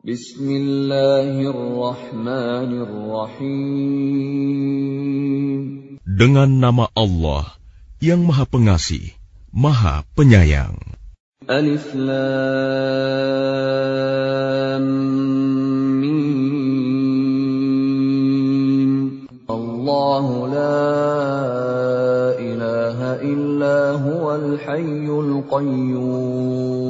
Bismillahirrahmanirrahim. Dengan nama Allah yang Maha Pengasih, Maha Penyayang. Alif Lam Mim. Allah la ilaha illa huwal hayyul qayyum.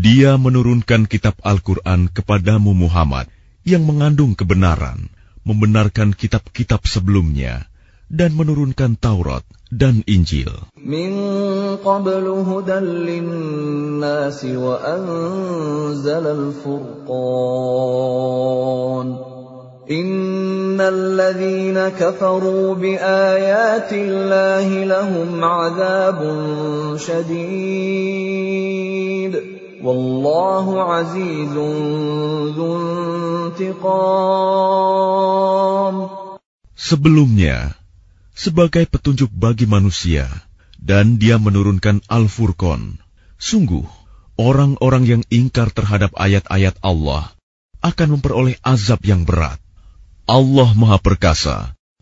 Dia menurunkan kitab Al-Quran kepadamu Muhammad yang mengandung kebenaran, membenarkan kitab-kitab sebelumnya, dan menurunkan Taurat dan Injil. من قبل هدى للناس وأنزل الفرقان إن الذين كفروا بآيات الله لهم عذاب شديد Sebelumnya, sebagai petunjuk bagi manusia, dan dia menurunkan Al-Furqan. Sungguh, orang-orang yang ingkar terhadap ayat-ayat Allah akan memperoleh azab yang berat. Allah Maha Perkasa,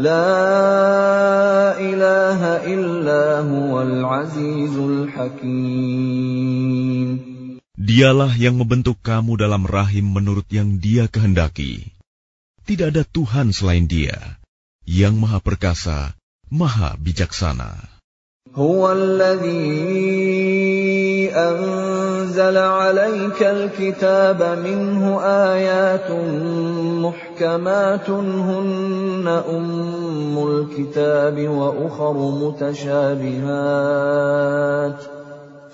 لا إله إلا هو العزيز الحكيم Dialah yang membentuk kamu dalam rahim menurut yang dia kehendaki. Tidak ada Tuhan selain dia, yang maha perkasa, maha bijaksana. هو الذي أنزل عليك الكتاب منه آيات محكمات هن أم الكتاب وأخر متشابهات.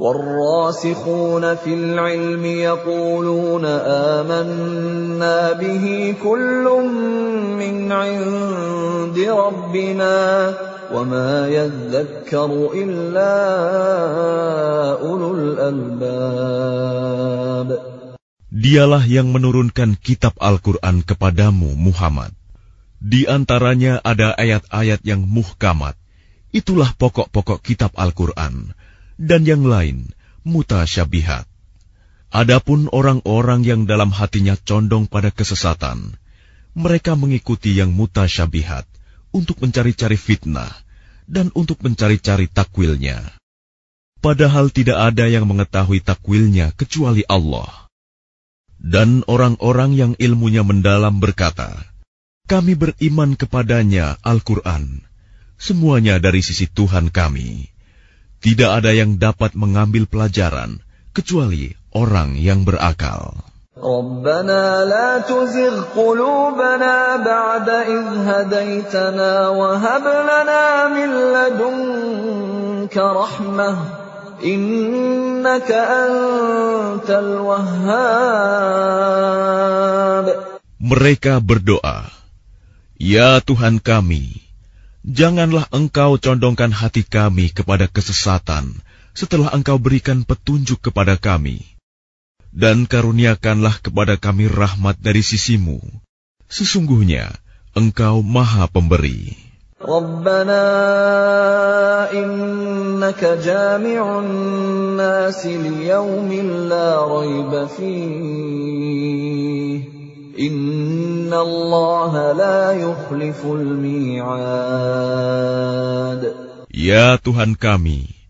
والراسخون في العلم يقولون آمنا به كل من عند ربنا وما يذكر إلا أولو الألباب Dialah yang menurunkan kitab Al-Quran kepadamu, Muhammad. Di antaranya ada ayat-ayat yang muhkamat. Itulah pokok-pokok kitab Al-Quran. dan yang lain, mutasyabihat. Adapun orang-orang yang dalam hatinya condong pada kesesatan, mereka mengikuti yang mutasyabihat untuk mencari-cari fitnah dan untuk mencari-cari takwilnya. Padahal tidak ada yang mengetahui takwilnya kecuali Allah. Dan orang-orang yang ilmunya mendalam berkata, Kami beriman kepadanya Al-Quran, semuanya dari sisi Tuhan kami. Tidak ada yang dapat mengambil pelajaran kecuali orang yang berakal. ربنا لا تزغ قلوبنا بعد إذ هديتنا وهب لنا من لدنك رحمة إنك أنت الوهاب Mereka berdoa, Ya Tuhan kami, Janganlah engkau condongkan hati kami kepada kesesatan setelah engkau berikan petunjuk kepada kami. Dan karuniakanlah kepada kami rahmat dari sisimu. Sesungguhnya, engkau maha pemberi. Rabbana innaka jami'un nasi liyawmin la rayba. Ya Tuhan kami,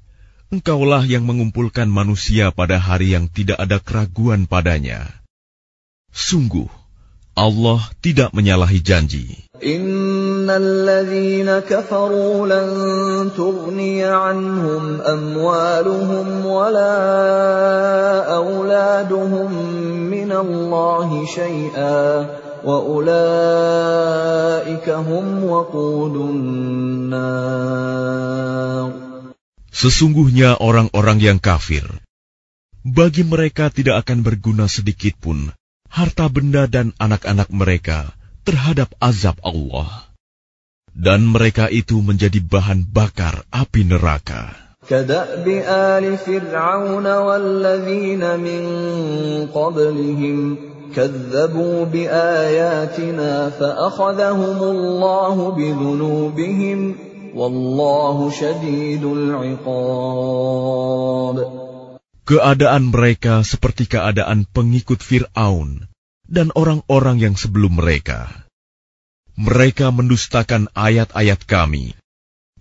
Engkaulah yang mengumpulkan manusia pada hari yang tidak ada keraguan padanya. Sungguh, Allah tidak menyalahi janji. إن الذين كفروا لن تغني عنهم أموالهم ولا أولادهم من الله شيئا وأولئك هم وقود النار Sesungguhnya orang-orang yang kafir, bagi mereka tidak akan berguna sedikit pun harta benda dan anak-anak mereka terhadap azab Allah. Dan mereka itu menjadi bahan bakar api neraka. كدأب آل فرعون والذين من قبلهم كذبوا بآياتنا فأخذهم الله بذنوبهم والله شديد العقاب Keadaan mereka seperti keadaan pengikut Fir'aun dan orang-orang yang sebelum mereka. mereka mendustakan ayat-ayat kami.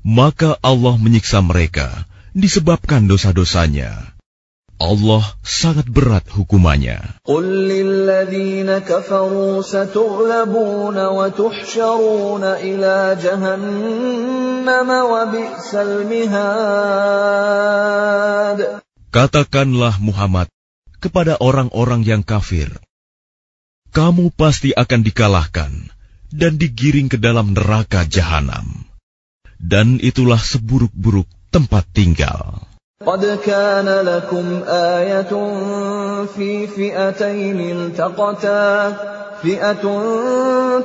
Maka Allah menyiksa mereka disebabkan dosa-dosanya. Allah sangat berat hukumannya. Katakanlah Muhammad kepada orang-orang yang kafir. Kamu pasti akan dikalahkan dan digiring ke dalam neraka jahanam. Dan itulah seburuk-buruk tempat tinggal. قد كان لكم آية في فئتين التقتا فئة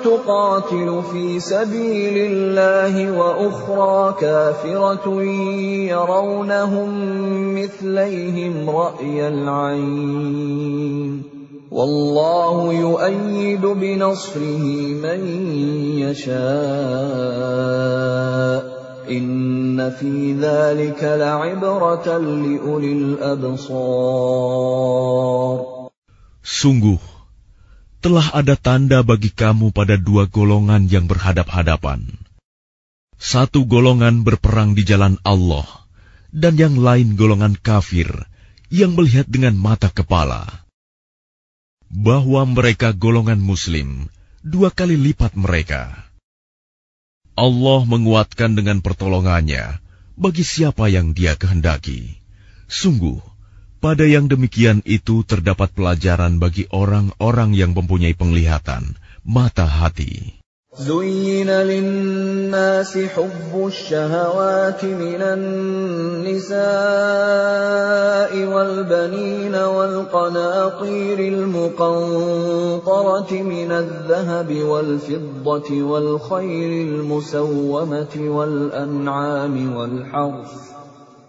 تقاتل في سبيل الله وأخرى كافرة يرونهم مثليهم رأي العين Wallahu man Inna fi Sungguh telah ada tanda bagi kamu pada dua golongan yang berhadap-hadapan. Satu golongan berperang di jalan Allah, dan yang lain golongan kafir yang melihat dengan mata kepala. Bahwa mereka golongan Muslim, dua kali lipat mereka. Allah menguatkan dengan pertolongannya bagi siapa yang dia kehendaki. Sungguh, pada yang demikian itu terdapat pelajaran bagi orang-orang yang mempunyai penglihatan, mata hati. زين للناس حب الشهوات من النساء والبنين والقناطير المقنطرة من الذهب والفضة والخيل المسومة والأنعام والحرث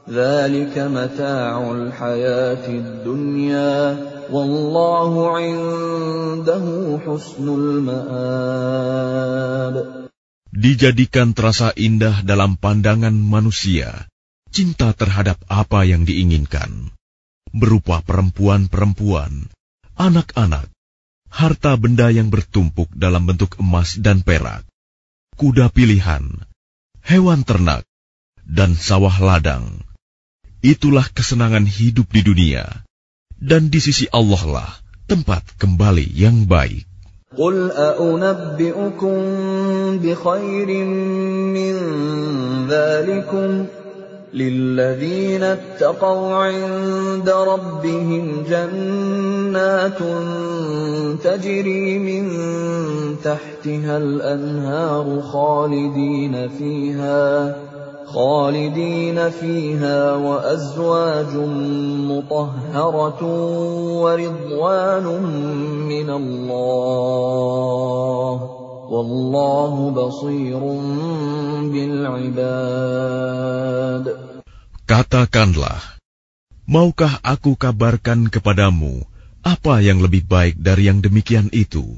ذلك متاع الحياة الدنيا والله عنده حسن المآب Dijadikan terasa indah dalam pandangan manusia, cinta terhadap apa yang diinginkan, berupa perempuan-perempuan, anak-anak, harta benda yang bertumpuk dalam bentuk emas dan perak, kuda pilihan, hewan ternak, dan sawah ladang. Itulah kesenangan hidup di dunia, dan di sisi Allah lah tempat kembali yang baik. قل أأنبئكم بخير من ذلكم للذين اتقوا عند ربهم جنات تجري من تحتها الأنهار خالدين فيها خالدين فيها وأزواج مطهرة ورضوان من الله والله بصير بالعباد Katakanlah, maukah aku kabarkan kepadamu apa yang lebih baik dari yang demikian itu?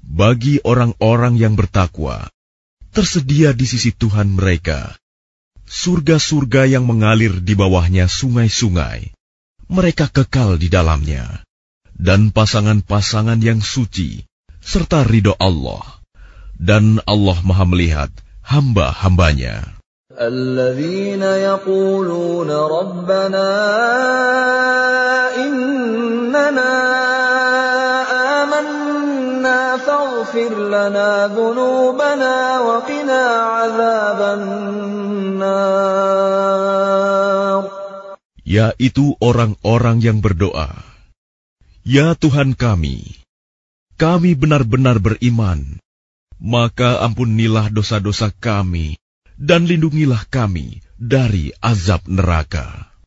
Bagi orang-orang yang bertakwa, tersedia di sisi Tuhan mereka surga-surga yang mengalir di bawahnya sungai-sungai. Mereka kekal di dalamnya, dan pasangan-pasangan yang suci, serta ridho Allah. Dan Allah maha melihat hamba-hambanya. الذين يقولون ربنا إننا آمنا فاغفر لنا ذنوبنا وقنا عذاب النار Yaitu orang-orang yang berdoa, Ya Tuhan kami, kami benar-benar beriman, maka ampunilah dosa-dosa kami dan lindungilah kami dari azab neraka.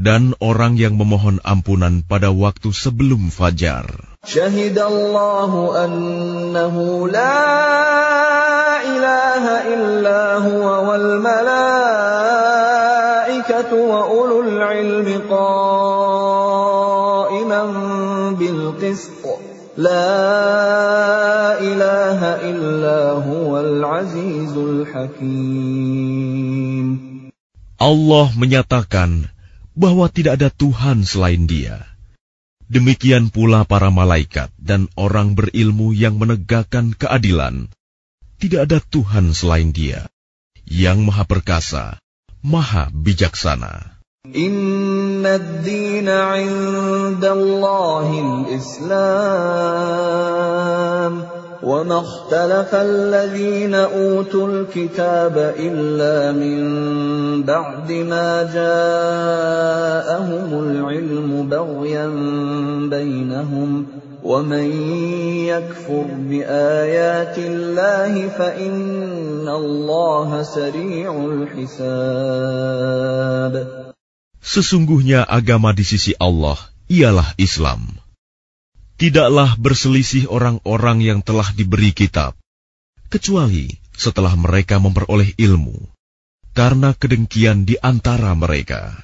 dan orang yang memohon ampunan pada waktu sebelum fajar. Syahidallahu annahu la ilaha illa huwa wal malaikatu wa ulul ilmi qaiman bil. La ilaha illa huwal. Allah menyatakan, bahwa tidak ada Tuhan selain Dia. Demikian pula para malaikat dan orang berilmu yang menegakkan keadilan. Tidak ada Tuhan selain Dia, yang Maha Perkasa, Maha Bijaksana. إن الدين عند الله الإسلام وما اختلف الذين أوتوا الكتاب إلا من بعد ما جاءهم العلم بغيا بينهم ومن يكفر بآيات الله فإن الله سريع الحساب Sesungguhnya agama di sisi Allah ialah Islam. Tidaklah berselisih orang-orang yang telah diberi kitab, kecuali setelah mereka memperoleh ilmu, karena kedengkian di antara mereka.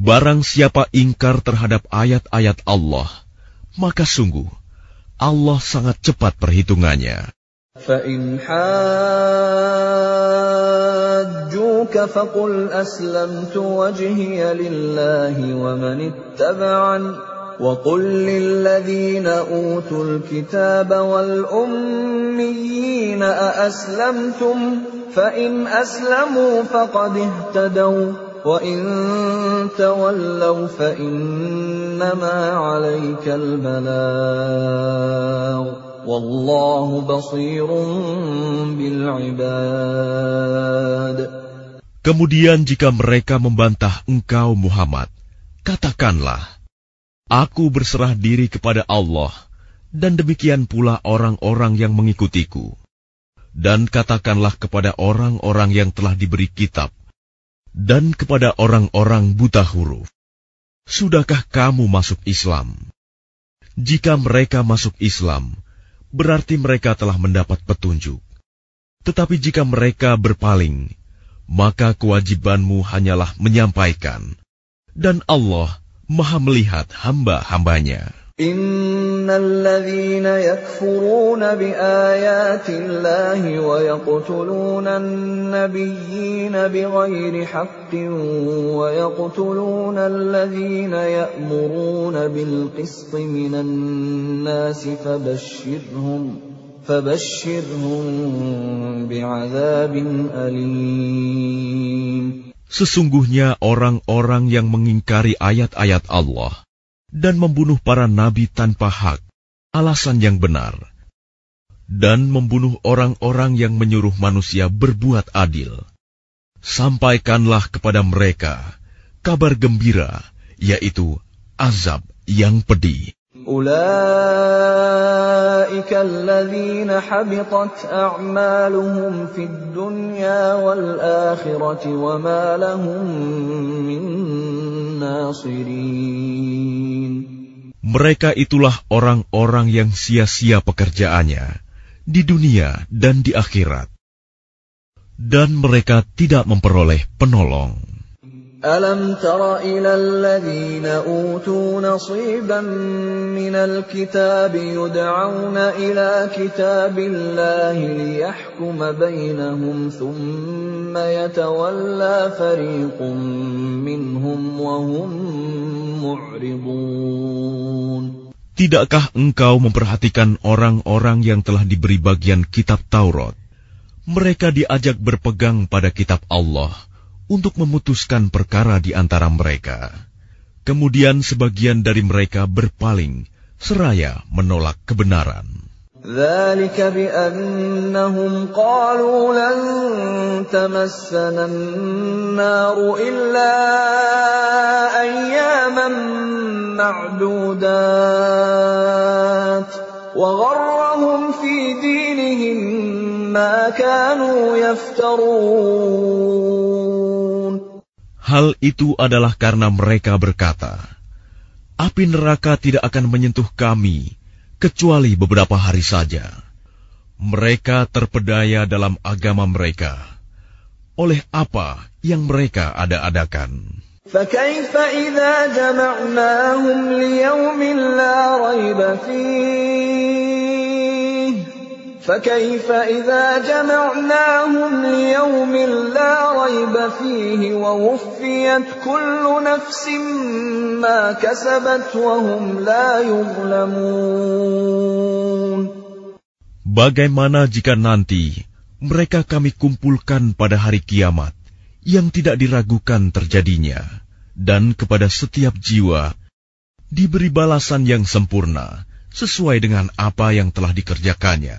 Barang siapa ingkar terhadap ayat-ayat Allah, maka sungguh Allah sangat cepat perhitungannya. فإن حاجوك فقل أسلمت وجهي لله ومن اتبعني وقل للذين أوتوا الكتاب والأميين أأسلمتم فإن أسلموا فقد اهتدوا وإن تولوا فإنما عليك البلاغ والله بصير بالعباد Kemudian jika mereka membantah engkau Muhammad, katakanlah, Aku berserah diri kepada Allah, dan demikian pula orang-orang yang mengikutiku. Dan katakanlah kepada orang-orang yang telah diberi kitab, dan kepada orang-orang buta huruf, Sudahkah kamu masuk Islam? Jika mereka masuk Islam, berarti mereka telah mendapat petunjuk. Tetapi jika mereka berpaling, maka kewajibanmu hanyalah menyampaikan. Dan Allah maha melihat hamba-hambanya. إن الذين يكفرون بآيات الله ويقتلون النبيين بغير حق ويقتلون الذين يأمرون بالقسط من الناس فبشرهم فبشرهم بعذاب أليم Sesungguhnya orang-orang yang mengingkari ayat-ayat Allah dan membunuh para nabi tanpa hak, alasan yang benar, dan membunuh orang-orang yang menyuruh manusia berbuat adil. Sampaikanlah kepada mereka kabar gembira, yaitu azab yang pedih. أولئك الذين حبطت أعمالهم في الدنيا والآخرة وما لهم من ناصرين Mereka itulah orang-orang yang sia-sia pekerjaannya di dunia dan di akhirat. Dan mereka tidak memperoleh penolong. ألم تر إلى الذين أوتوا نصيبا من الكتاب يدعون إلى كتاب الله ليحكم بينهم ثم يتولى فريق منهم وهم معرضون Tidakkah engkau memperhatikan orang-orang yang telah diberi bagian kitab Taurat? Mereka diajak berpegang pada kitab Allah untuk memutuskan perkara di antara mereka. Kemudian sebagian dari mereka berpaling, seraya menolak kebenaran. ذلك بأنهم قالوا لن تمسنا النار إلا أياما معدودات وغرهم في دينهم ما كانوا يفترون Hal itu adalah karena mereka berkata, "Api neraka tidak akan menyentuh kami kecuali beberapa hari saja." Mereka terpedaya dalam agama mereka. Oleh apa yang mereka ada-adakan? فكيف إذا جمعناهم ليوم لا ريب فيه فكيف إذا جمعناهم ليوم لا ريب فيه ووفيت كل نفس ما كسبت وهم لا يظلمون Bagaimana jika nanti mereka kami kumpulkan pada hari kiamat yang tidak diragukan terjadinya, dan kepada setiap jiwa diberi balasan yang sempurna sesuai dengan apa yang telah dikerjakannya,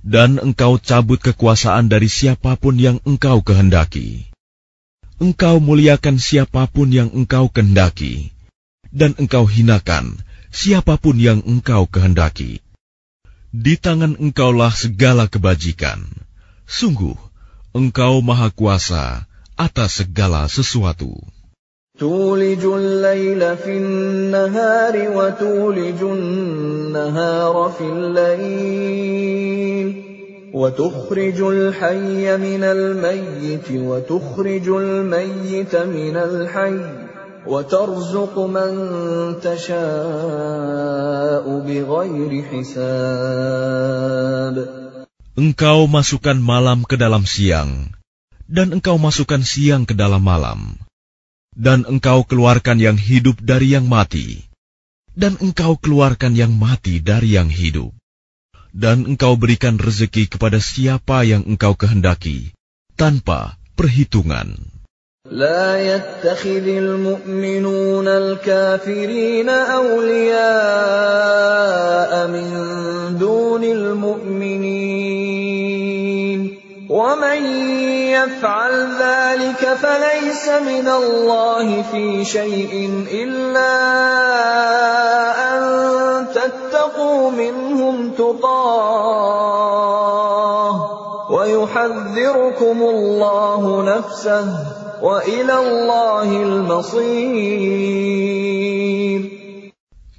dan Engkau cabut kekuasaan dari siapa pun yang Engkau kehendaki. Engkau muliakan siapa pun yang Engkau kehendaki, dan Engkau hinakan siapa pun yang Engkau kehendaki. Di tangan Engkaulah segala kebajikan. Sungguh, Engkau Maha Kuasa atas segala sesuatu. تولج الليل في النهار وتولج النهار في الليل وتخرج الحي من الميت وتخرج الميت من الحي وترزق من تشاء بغير حساب Engkau masukkan malam ke dalam siang, dan engkau masukkan siang ke dalam malam. Dan engkau keluarkan yang hidup dari yang mati, dan engkau keluarkan yang mati dari yang hidup. Dan engkau berikan rezeki kepada siapa yang engkau kehendaki, tanpa perhitungan. لا يتخذ المؤمنون الكافرين أولياء من دون المؤمنين ومن يفعل ذلك فليس من الله في شيء إلا أن تتقوا منهم تقاه ويحذركم الله نفسه وإلى الله المصير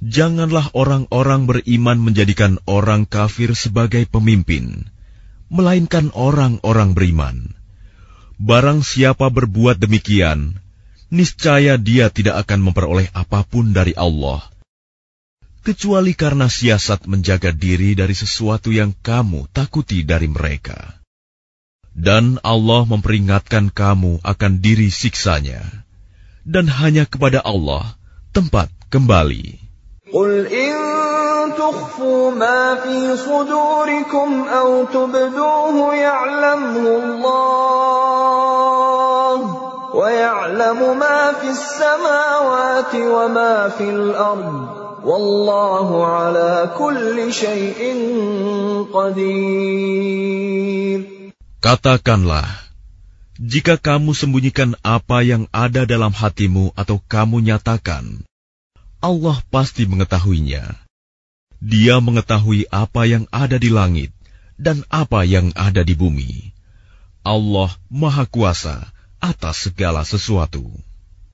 Janganlah orang-orang beriman menjadikan orang kafir sebagai pemimpin, melainkan orang-orang beriman. Barang siapa berbuat demikian, niscaya dia tidak akan memperoleh apa pun dari Allah, kecuali karena siasat menjaga diri dari sesuatu yang kamu takuti dari mereka. Dan Allah memperingatkan kamu akan diri siksanya, dan hanya kepada Allah tempat kembali. Qul in تخفوا ما في صدوركم أو تبدوه يعلمه الله ويعلم ما في السماوات وما في الأرض والله على كل شيء قدير Katakanlah, jika kamu sembunyikan apa yang ada dalam hatimu atau kamu nyatakan, Allah pasti mengetahuinya. Dia mengetahui apa yang ada di langit dan apa yang ada di bumi. Allah Maha Kuasa atas segala sesuatu.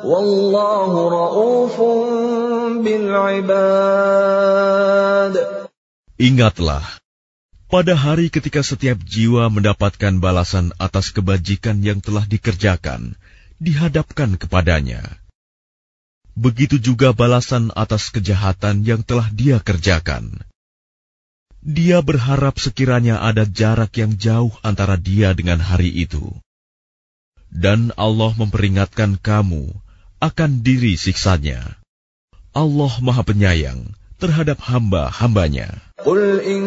Wallahu bil ibad. Ingatlah, pada hari ketika setiap jiwa mendapatkan balasan atas kebajikan yang telah dikerjakan, dihadapkan kepadanya. Begitu juga balasan atas kejahatan yang telah dia kerjakan. Dia berharap sekiranya ada jarak yang jauh antara dia dengan hari itu, dan Allah memperingatkan kamu akan diri siksanya. Allah Maha Penyayang terhadap hamba-hambanya. Qul in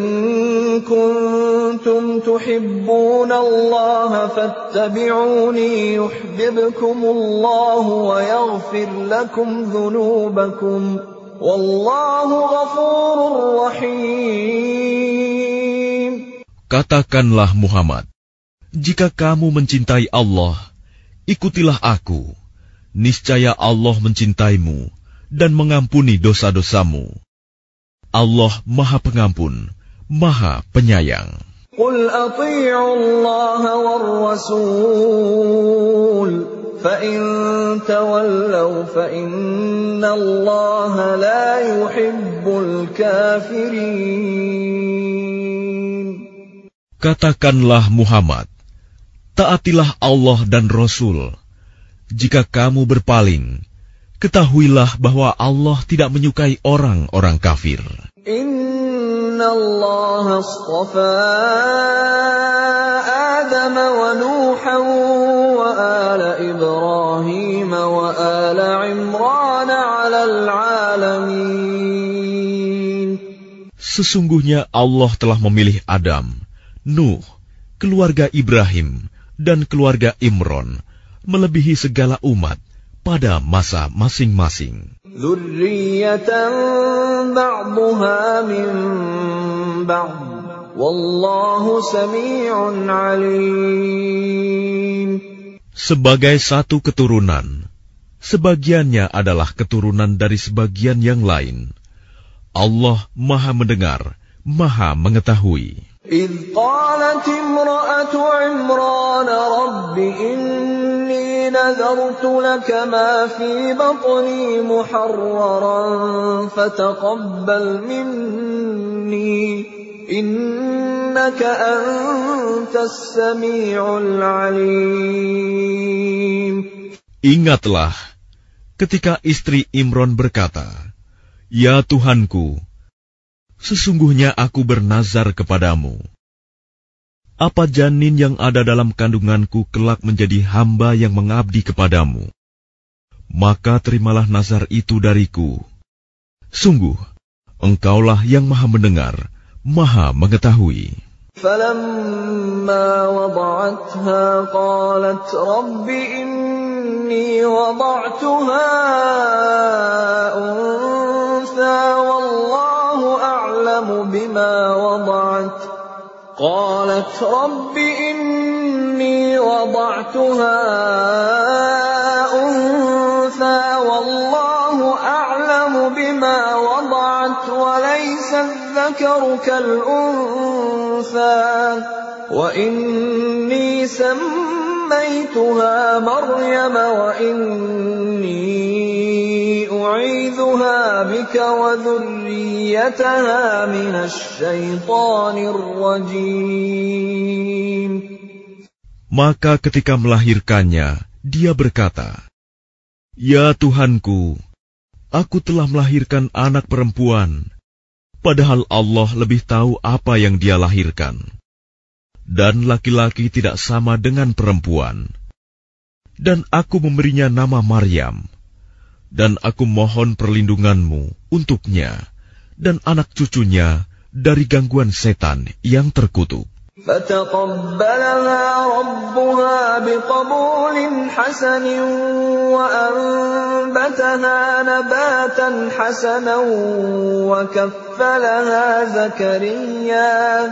kuntum tuhibbun Allah fattabi'uni yuhbibkum Allah wa yaghfir lakum dhunubakum. Wallahu ghafurur rahim. Katakanlah Muhammad, jika kamu mencintai Allah, ikutilah aku Niscaya Allah mencintaimu dan mengampuni dosa-dosamu. Allah Maha Pengampun, Maha Penyayang. قل أطيعوا الله والرسول فإن تولوا فإن الله لا يحب الكافرين Katakanlah Muhammad, taatilah Allah dan Rasul. jika kamu berpaling, ketahuilah bahwa Allah tidak menyukai orang-orang kafir. Inna Allah astafa Adam wa Nuhan wa ala Ibrahim wa ala Imran ala. Sesungguhnya Allah telah memilih Adam, Nuh, keluarga Ibrahim, dan keluarga Imron, melebihi segala umat pada masa masing-masing. Sebagai satu keturunan, sebagiannya adalah keturunan dari sebagian yang lain. Allah Maha Mendengar, Maha Mengetahui. إذ قالت امرأة عمران رب إني نذرت لك ما في بطني محررا فتقبل مني. إنك أنت السميع العليم. Ingatlah ketika istri Imron berkata, Ya Tuhanku, sesungguhnya aku bernazar kepadamu. Apa janin yang ada dalam kandunganku kelak menjadi hamba yang mengabdi kepadamu? Maka terimalah nazar itu dariku. Sungguh, engkaulah yang maha mendengar, maha mengetahui. فلما وضعتها قالت رب إني وضعتها أنثى والله أعلم بما وضعت قالت رب إني وضعتها أنثى والله أعلم بما وضعت وليس الذكر كالأنثى وإني سميتها مريم وإني أعيذها بك وذريتها من الشيطان الرجيم Maka ketika melahirkannya, dia berkata, Ya Tuhanku, aku telah melahirkan anak perempuan, padahal Allah lebih tahu apa yang dia lahirkan. Dan laki-laki tidak sama dengan perempuan. Dan aku memberinya nama Maryam. Dan aku mohon perlindunganmu untuknya dan anak cucunya dari gangguan setan yang terkutuk. فتقبلها ربها بقبول حسن وأنبتها نباتا حسنا وكفلها زكريا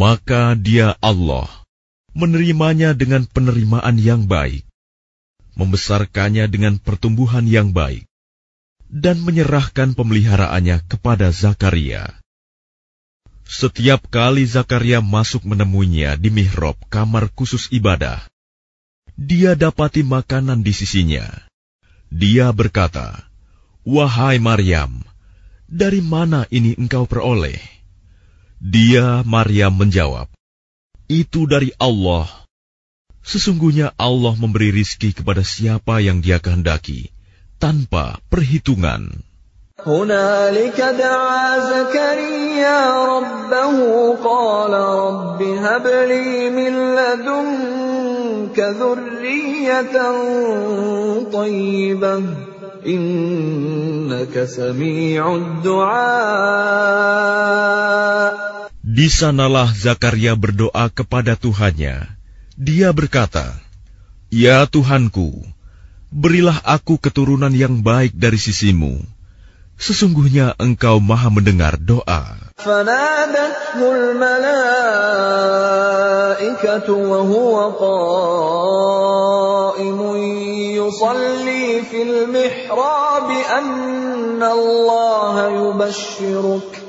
Maka dia Allah menerimanya dengan penerimaan yang baik, membesarkannya dengan pertumbuhan yang baik, dan menyerahkan pemeliharaannya kepada Zakaria. Setiap kali Zakaria masuk menemuinya di mihrab kamar khusus ibadah, dia dapati makanan di sisinya. Dia berkata, "Wahai Maryam, dari mana ini engkau peroleh?" Dia, Maryam, menjawab, "Itu dari Allah. Sesungguhnya Allah memberi rizki kepada siapa yang Dia kehendaki." tanpa perhitungan. هنالك دعا زكريا ربه قال رب هب لي من لدنك ذرية طيبة إنك سميع الدعاء Di sanalah Zakaria berdoa kepada Tuhannya. Dia berkata, Ya Tuhanku, berilah aku keturunan yang baik dari sisimu. Sesungguhnya engkau maha mendengar doa. فنادته الملائكة وهو قائم يصلي في المحراب أن الله يبشرك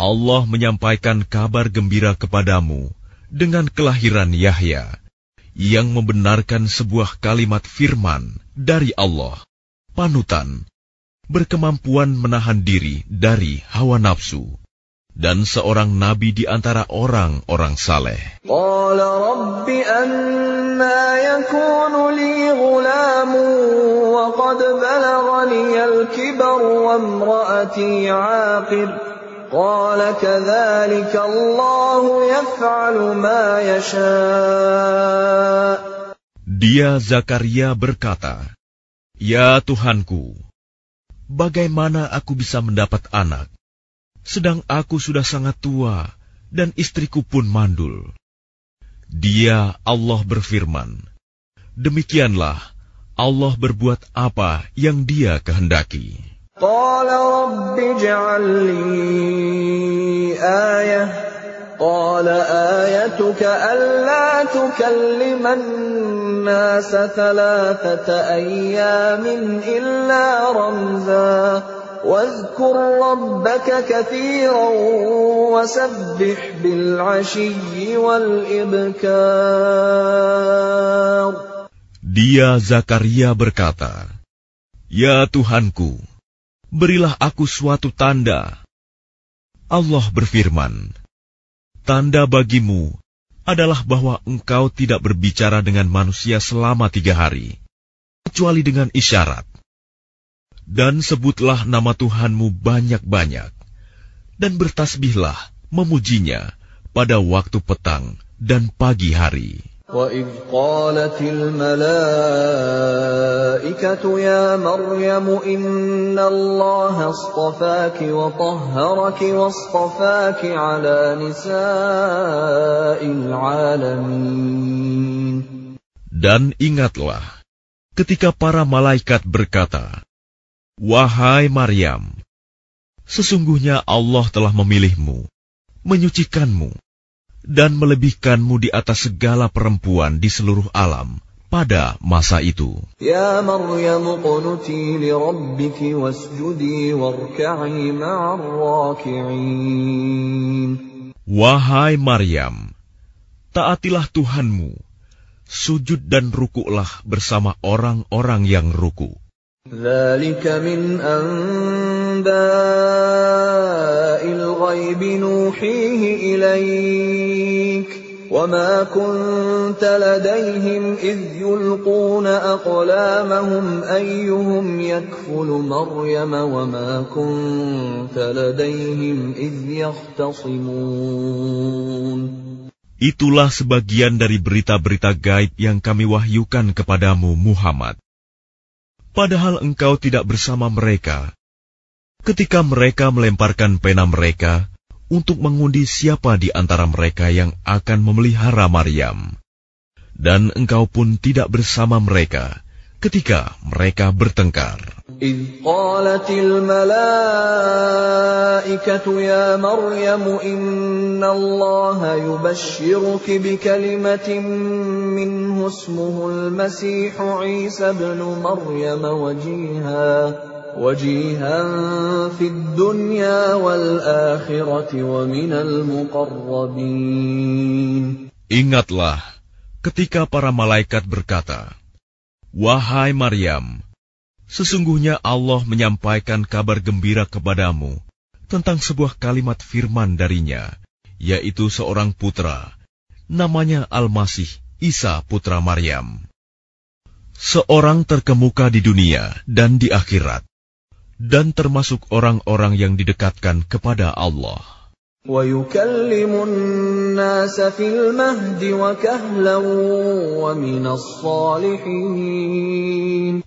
Allah menyampaikan kabar gembira kepadamu dengan kelahiran Yahya yang membenarkan sebuah kalimat firman dari Allah, panutan, berkemampuan menahan diri dari hawa nafsu, dan seorang nabi di antara orang-orang saleh. Dia Zakaria berkata, Ya Tuhanku, bagaimana aku bisa mendapat anak? Sedang aku sudah sangat tua dan istriku pun mandul. Dia Allah berfirman, Demikianlah Allah berbuat apa yang dia kehendaki. قال رب اجعل لي آية. قال آيتك ألا تكلم الناس ثلاثة أيام إلا رمزا. واذكر ربك كثيرا وسبح بالعشي والإبكار. Dia Zakaria berkata, Ya Tuhanku, berilah aku suatu tanda. Allah berfirman, Tanda bagimu adalah bahwa engkau tidak berbicara dengan manusia selama tiga hari, kecuali dengan isyarat. Dan sebutlah nama Tuhanmu banyak-banyak, dan bertasbihlah memujinya pada waktu petang dan pagi hari. وَإِذْ قَالَتِ الْمَلَائِكَةُ يَا مَرْيَمُ إِنَّ اللَّهَ اصْطَفَاكِ وَطَهَّرَكِ وَاصْطَفَاكِ عَلَى نِسَاءِ الْعَالَمِينَ Dan ingatlah, ketika para malaikat berkata, Wahai Maryam, sesungguhnya Allah telah memilihmu, menyucikanmu, dan melebihkanmu di atas segala perempuan di seluruh alam pada masa itu. Ya Maryam qunuti li rabbiki wasjudi warka'i ma'ar raki'in. Wahai Maryam, taatilah Tuhanmu, sujud dan rukuklah bersama orang-orang yang ruku. ذلك من أنباء الغيب نوحيه إليك وما كنت لديهم إذ يلقون أقلامهم أيهم يكفل مريم وما كنت لديهم إذ يختصمون Itulah sebagian dari berita-berita gaib yang kami wahyukan kepadamu, Muhammad. Padahal engkau tidak bersama mereka ketika mereka melemparkan pena mereka untuk mengundi siapa di antara mereka yang akan memelihara Maryam. Dan engkau pun tidak bersama mereka ketika mereka bertengkar. إذ قالت الملائكة يا مريم إن الله يبشرك بكلمة منه اسمه المسيح عيسى ابن مريم وجيها وجيها في الدنيا والآخرة ومن المقربين Ingatlah ketika para malaikat berkata, Wahai Maryam, sesungguhnya Allah menyampaikan kabar gembira kepadamu tentang sebuah kalimat firman darinya, yaitu seorang putra, namanya Al-Masih, Isa putra Maryam. Seorang terkemuka di dunia dan di akhirat, dan termasuk orang-orang yang didekatkan kepada Allah.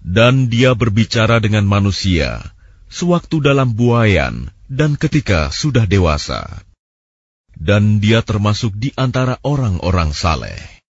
Dan dia berbicara dengan manusia sewaktu dalam buayan dan ketika sudah dewasa. Dan dia termasuk di antara orang-orang saleh.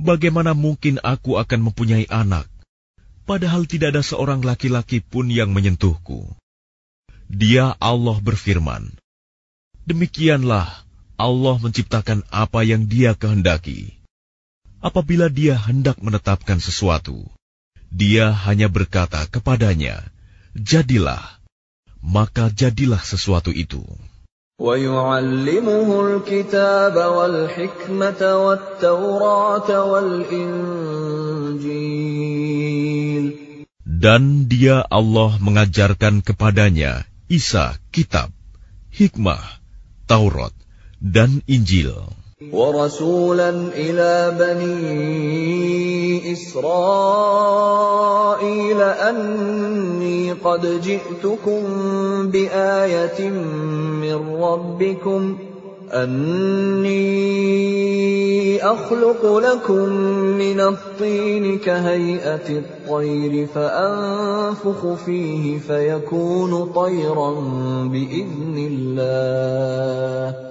bagaimana mungkin aku akan mempunyai anak, padahal tidak ada seorang laki-laki pun yang menyentuhku. Dia Allah berfirman, Demikianlah Allah menciptakan apa yang dia kehendaki. Apabila dia hendak menetapkan sesuatu, dia hanya berkata kepadanya, Jadilah, maka jadilah sesuatu itu. ويعلمه الكتاب والحكمة والتوراة والإنجيل Dan dia Allah mengajarkan kepadanya Isa kitab, hikmah, Taurat, dan Injil. ورسولا إلى بني إسرائيل أني قد جئتكم بآية من ربكم أني أخلق لكم من الطين كهيئة الطير فأنفخ فيه فيكون طيرا بإذن الله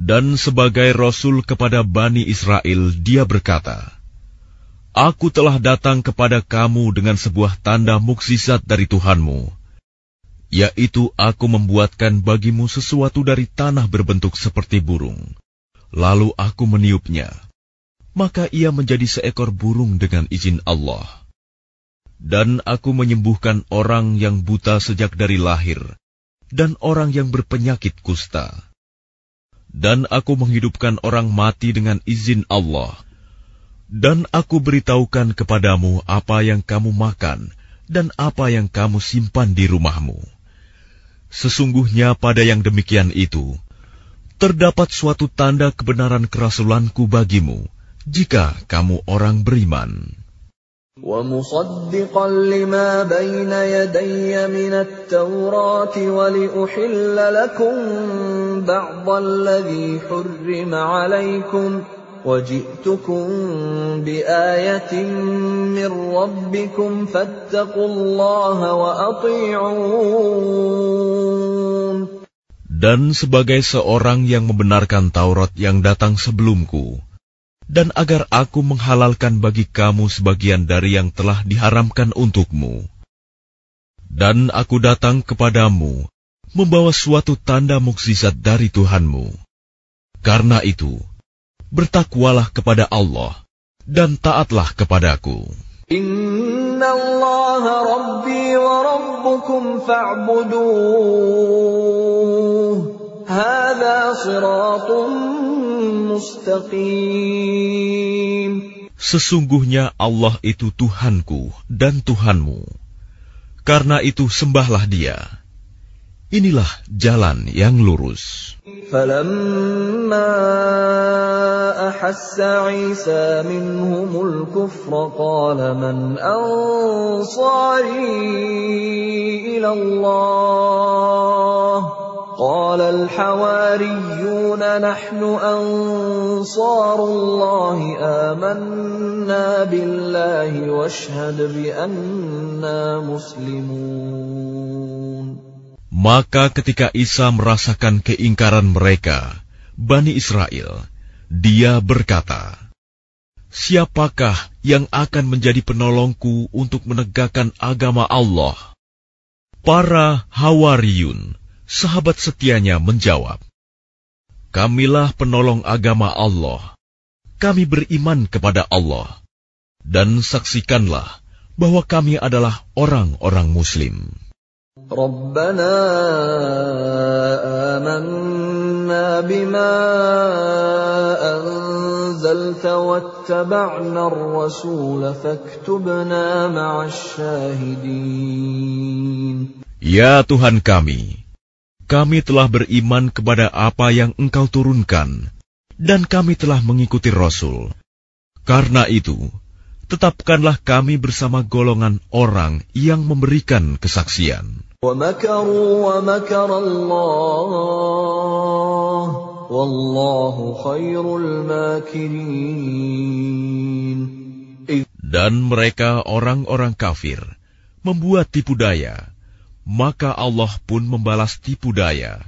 Dan sebagai Rasul kepada Bani Israel, dia berkata, Aku telah datang kepada kamu dengan sebuah tanda mukjizat dari Tuhanmu, yaitu aku membuatkan bagimu sesuatu dari tanah berbentuk seperti burung. Lalu aku meniupnya, maka ia menjadi seekor burung dengan izin Allah. Dan aku menyembuhkan orang yang buta sejak dari lahir, dan orang yang berpenyakit kusta. Dan aku menghidupkan orang mati dengan izin Allah. Dan aku beritahukan kepadamu apa yang kamu makan dan apa yang kamu simpan di rumahmu Sesungguhnya pada yang demikian itu, terdapat suatu tanda kebenaran kerasulanku bagimu, jika kamu orang beriman. ومصدقا لما بين يدي من التوراة ولأحل لكم بعض الذي حرم عليكم وجئتكم بآية من ربكم فاتقوا الله وأطيعون Dan sebagai seorang yang membenarkan Taurat yang datang sebelumku, dan agar aku menghalalkan bagi kamu sebagian dari yang telah diharamkan untukmu. Dan aku datang kepadamu, membawa suatu tanda mukjizat dari Tuhanmu. Karena itu, bertakwalah kepada Allah dan taatlah kepadaku. Inna Allah Rabbi wa Rabbukum fa'buduh. Hada siratun mustaqim. Sesungguhnya Allah itu Tuhanku dan Tuhanmu. Karena itu sembahlah dia. Inilah jalan yang lurus. فلما أحس عيسى منهم الكفر قال من أنصاري إلى الله قال الحواريون نحن أنصار الله آمنا بالله واشهد بأننا مسلمون Maka ketika Isa merasakan keingkaran mereka, Bani Israel, dia berkata, Siapakah yang akan menjadi penolongku untuk menegakkan agama Allah? Para Hawariyun, sahabat setianya menjawab, Kamilah penolong agama Allah. Kami beriman kepada Allah. Dan saksikanlah bahwa kami adalah orang-orang muslim. Rabbana amanna bima anzalta wattaba'na ar-rasul faktubna. Ya Tuhan kami, kami telah beriman kepada apa yang engkau turunkan, dan kami telah mengikuti Rasul. Karena itu, tetapkanlah kami bersama golongan orang yang memberikan kesaksian. Dan mereka orang-orang kafir membuat tipu daya maka Allah pun membalas tipu daya.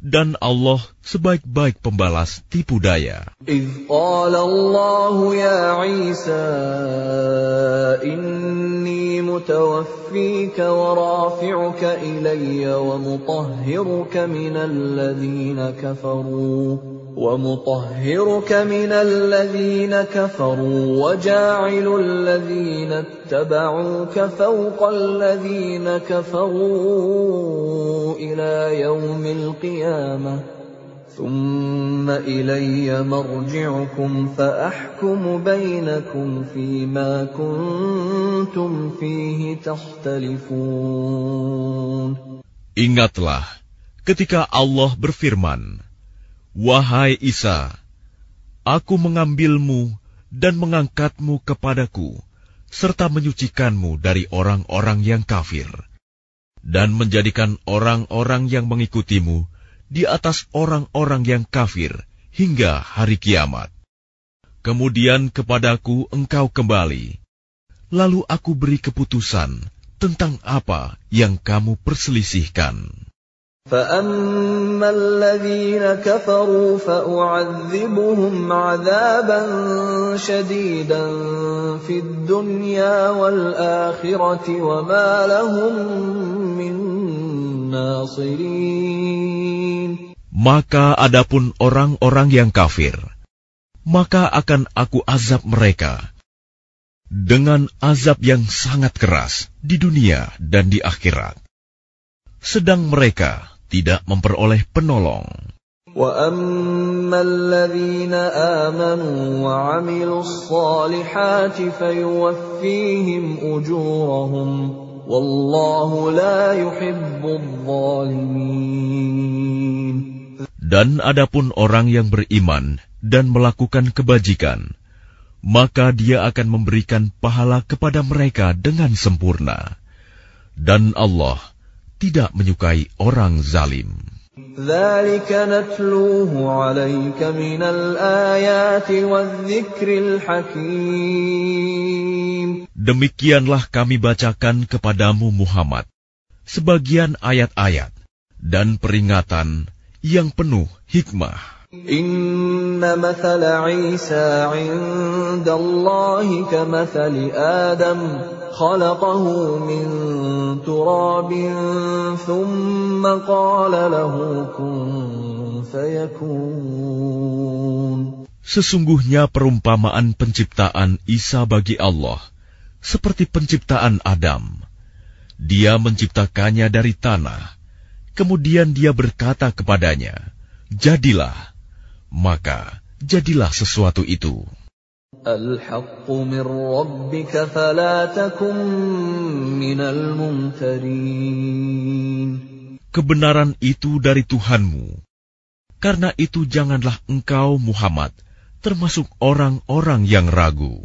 Dan Allah sebaik-baik pembalas tipu daya. إذ قال الله يا عيسى إني متوفيك ورافعك إلي ومطهرك من الذين كفروا ومطهرك من الذين كفروا وجاعل الذين اتبعوك فوق الذين كفروا إلى يوم القيامة ثم إلي مرجعكم فأحكم بينكم فيما كنتم فيه تختلفون Ingatlah ketika Allah berfirman, Wahai Isa, aku mengambilmu dan mengangkatmu kepadaku, serta menyucikanmu dari orang-orang yang kafir. dan menjadikan orang-orang yang mengikutimu di atas orang-orang yang kafir hingga hari kiamat. Kemudian kepadaku engkau kembali, lalu aku beri keputusan tentang apa yang kamu perselisihkan. فأما الذين كفروا فأعذبهم عذابا شديدا في الدنيا والآخرة وما لهم من ناصرين Maka adapun orang-orang yang kafir, maka akan aku azab mereka dengan azab yang sangat keras di dunia dan di akhirat. Sedang mereka tidak memperoleh penolong. وَأَمَّا الَّذِينَ آمَنُوا وَعَمِلُوا الصَّالِحَاتِ فَيُوَفِّيهِمْ أُجُورَهُمْ وَاللَّهُ لَا يُحِبُّ الظَّالِمِينَ Dan adapun orang yang beriman dan melakukan kebajikan, maka dia akan memberikan pahala kepada mereka dengan sempurna. Dan Allah tidak menyukai orang zalim. Demikianlah kami bacakan kepadamu Muhammad sebagian ayat-ayat dan peringatan yang penuh hikmah. Inna Isa Adam. Sesungguhnya perumpamaan penciptaan Isa bagi Allah seperti penciptaan Adam. Dia menciptakannya dari tanah. Kemudian dia berkata kepadanya, Jadilah maka jadilah sesuatu itu. Kebenaran itu dari Tuhanmu. Karena itu janganlah engkau Muhammad termasuk orang-orang yang ragu.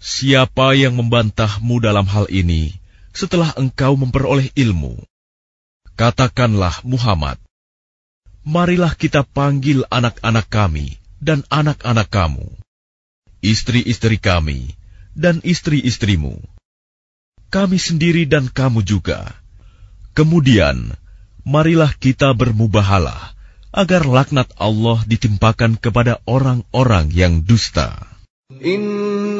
Siapa yang membantahmu dalam hal ini setelah engkau memperoleh ilmu? Katakanlah Muhammad, marilah kita panggil anak-anak kami dan anak-anak kamu, istri-istri kami dan istri-istrimu, kami sendiri dan kamu juga. Kemudian, marilah kita bermubahalah agar laknat Allah ditimpakan kepada orang-orang yang dusta.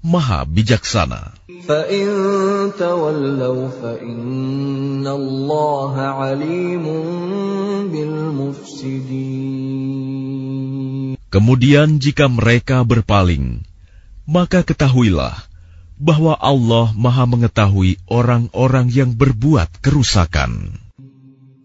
Maha Bijaksana. Kemudian jika mereka berpaling, maka ketahuilah bahwa Allah Maha mengetahui orang-orang yang berbuat kerusakan.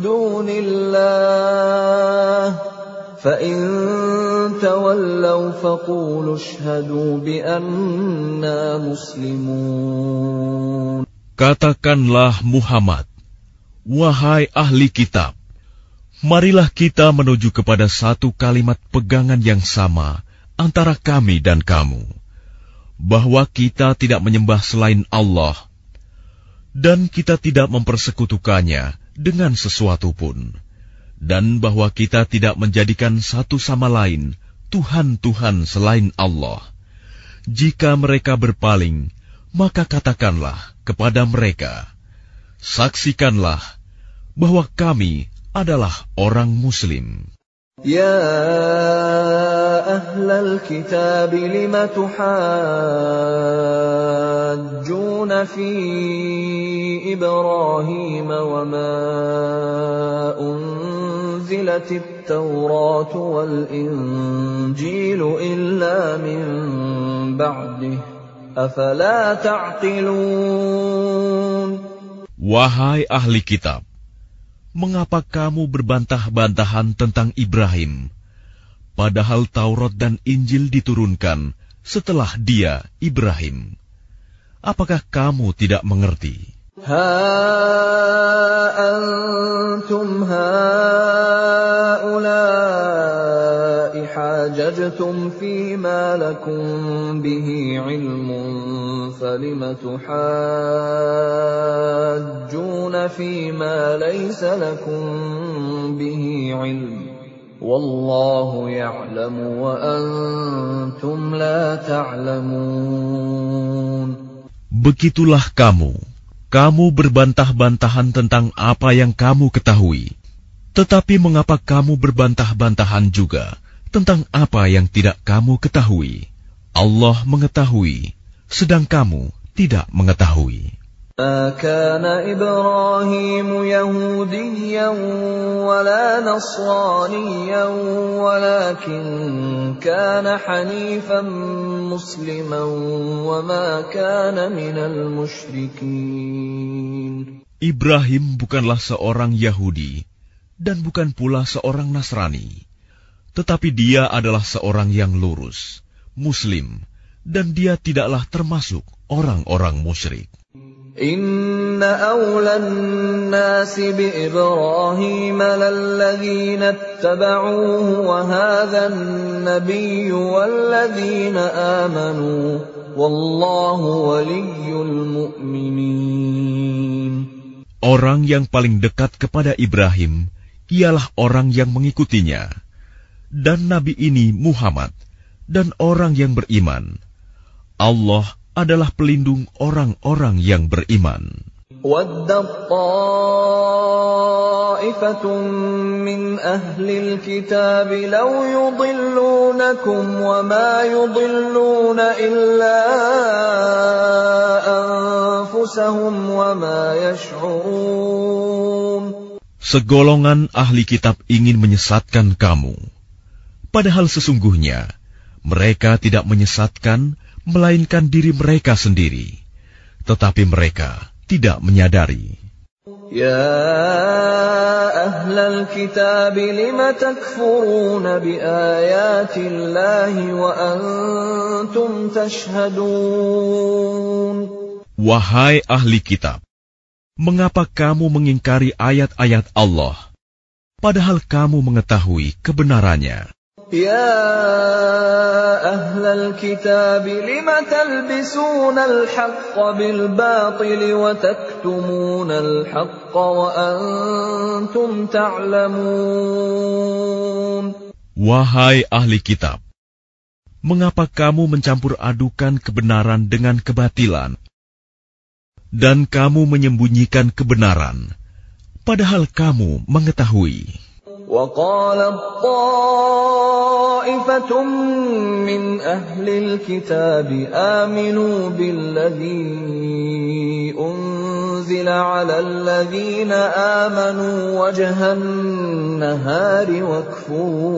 دون الله فإن تولوا فقولوا اشهدوا بأننا مسلمون Katakanlah Muhammad, wahai ahli kitab, marilah kita menuju kepada satu kalimat pegangan yang sama antara kami dan kamu, bahwa kita tidak menyembah selain Allah, dan kita tidak mempersekutukannya dengan sesuatu pun, dan bahwa kita tidak menjadikan satu sama lain Tuhan-Tuhan selain Allah. Jika mereka berpaling, maka katakanlah kepada mereka, Saksikanlah bahwa kami adalah orang Muslim. يا أهل الكتاب لم تحاجون في إبراهيم وما أنزلت التوراة والإنجيل إلا من بعده أفلا تعقلون Wahai ahli kitab, mengapa kamu berbantah-bantahan tentang Ibrahim, Padahal Taurat dan Injil diturunkan setelah dia, Ibrahim. Apakah kamu tidak mengerti? Ha antum haulai hajajtum fima lakum bihi ilmun falima tuhajjuna fima laysa lakum bihi ilmun Wallahu ya'lamu wa antum la ta'lamun. Begitulah kamu. Kamu berbantah-bantahan tentang apa yang kamu ketahui. Tetapi mengapa kamu berbantah-bantahan juga tentang apa yang tidak kamu ketahui? Allah mengetahui, sedang kamu tidak mengetahui. ما كان إبراهيم يهوديا ولا نصرانيا ولكن كان حنيفا مسلما وما كان من المشركين Ibrahim bukanlah seorang Yahudi dan bukan pula seorang Nasrani, tetapi dia adalah seorang yang lurus, Muslim, dan dia tidaklah termasuk orang-orang musyrik. إن أولى الناس بإبراهيم للذين اتبعوه وهذا النبي والذين آمنوا والله ولي المؤمنين Orang yang paling dekat kepada Ibrahim ialah orang yang mengikutinya, dan Nabi ini Muhammad, dan orang yang beriman. Allah adalah pelindung orang-orang yang beriman. ودت طائفة من أهل الكتاب لو يضلونكم وما يضلون إلا أنفسهم وما يشعرون Segolongan ahli kitab ingin menyesatkan kamu. Padahal sesungguhnya mereka tidak menyesatkan melainkan diri mereka sendiri. Tetapi mereka tidak menyadari. Ya ahlal kitab lima takfuruna bi ayatillahi wa antum tashhadun. Wahai ahli kitab, mengapa kamu mengingkari ayat-ayat Allah, padahal kamu mengetahui kebenarannya? يا أهل الكتاب لم تلبسون الحق بالباطل وتكتمون الحق وأنتم تعلمون Wahai ahli kitab, mengapa kamu mencampur adukan kebenaran dengan kebatilan, dan kamu menyembunyikan kebenaran, padahal kamu mengetahui? وقالت طائفة من أهل الكتاب آمنوا بالذي أنزل على الذين آمنوا وجه النهار واكفروا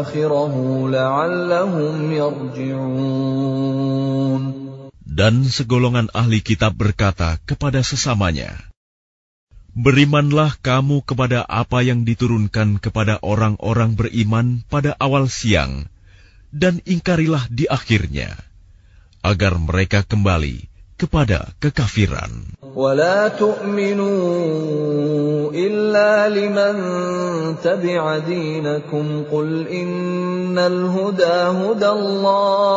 آخره لعلهم يرجعون Dan segolongan ahli kitab berkata kepada sesamanya, Berimanlah kamu kepada apa yang diturunkan kepada orang-orang beriman pada awal siang, dan ingkarilah di akhirnya, agar mereka kembali kepada kekafiran. ولا تؤمنوا إلا لمن تبع دينكم قل إن الهدى هدى الله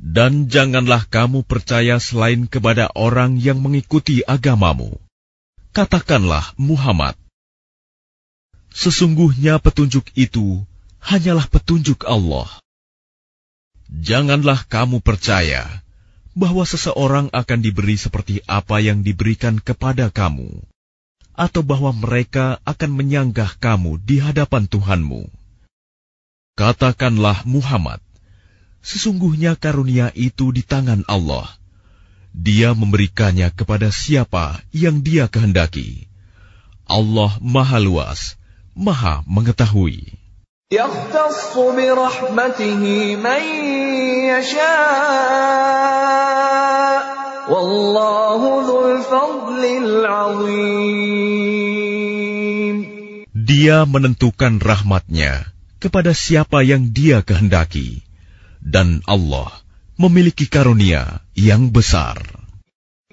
Dan janganlah kamu percaya selain kepada orang yang mengikuti agamamu. Katakanlah Muhammad. Sesungguhnya petunjuk itu hanyalah petunjuk Allah. Janganlah kamu percaya bahwa seseorang akan diberi seperti apa yang diberikan kepada kamu atau bahwa mereka akan menyanggah kamu di hadapan Tuhanmu. Katakanlah Muhammad, sesungguhnya karunia itu di tangan Allah. Dia memberikannya kepada siapa yang dia kehendaki. Allah Maha Luas, Maha Mengetahui. يختص برحمته من يشاء Wallahu. Dia menentukan rahmatnya kepada siapa yang dia kehendaki. Dan Allah memiliki karunia yang besar.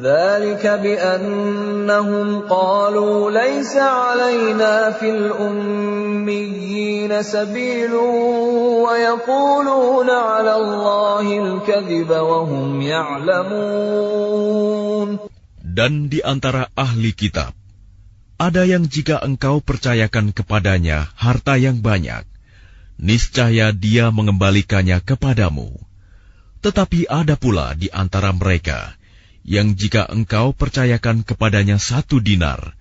ذلك بأنهم قالوا ليس علينا في الأميين سبيل ويقولون على الله الكذب وهم يعلمون Dan di antara ahli kitab, ada yang jika engkau percayakan kepadanya harta yang banyak, niscaya dia mengembalikannya kepadamu. Tetapi ada pula di antara mereka yang jika engkau percayakan kepadanya satu dinar,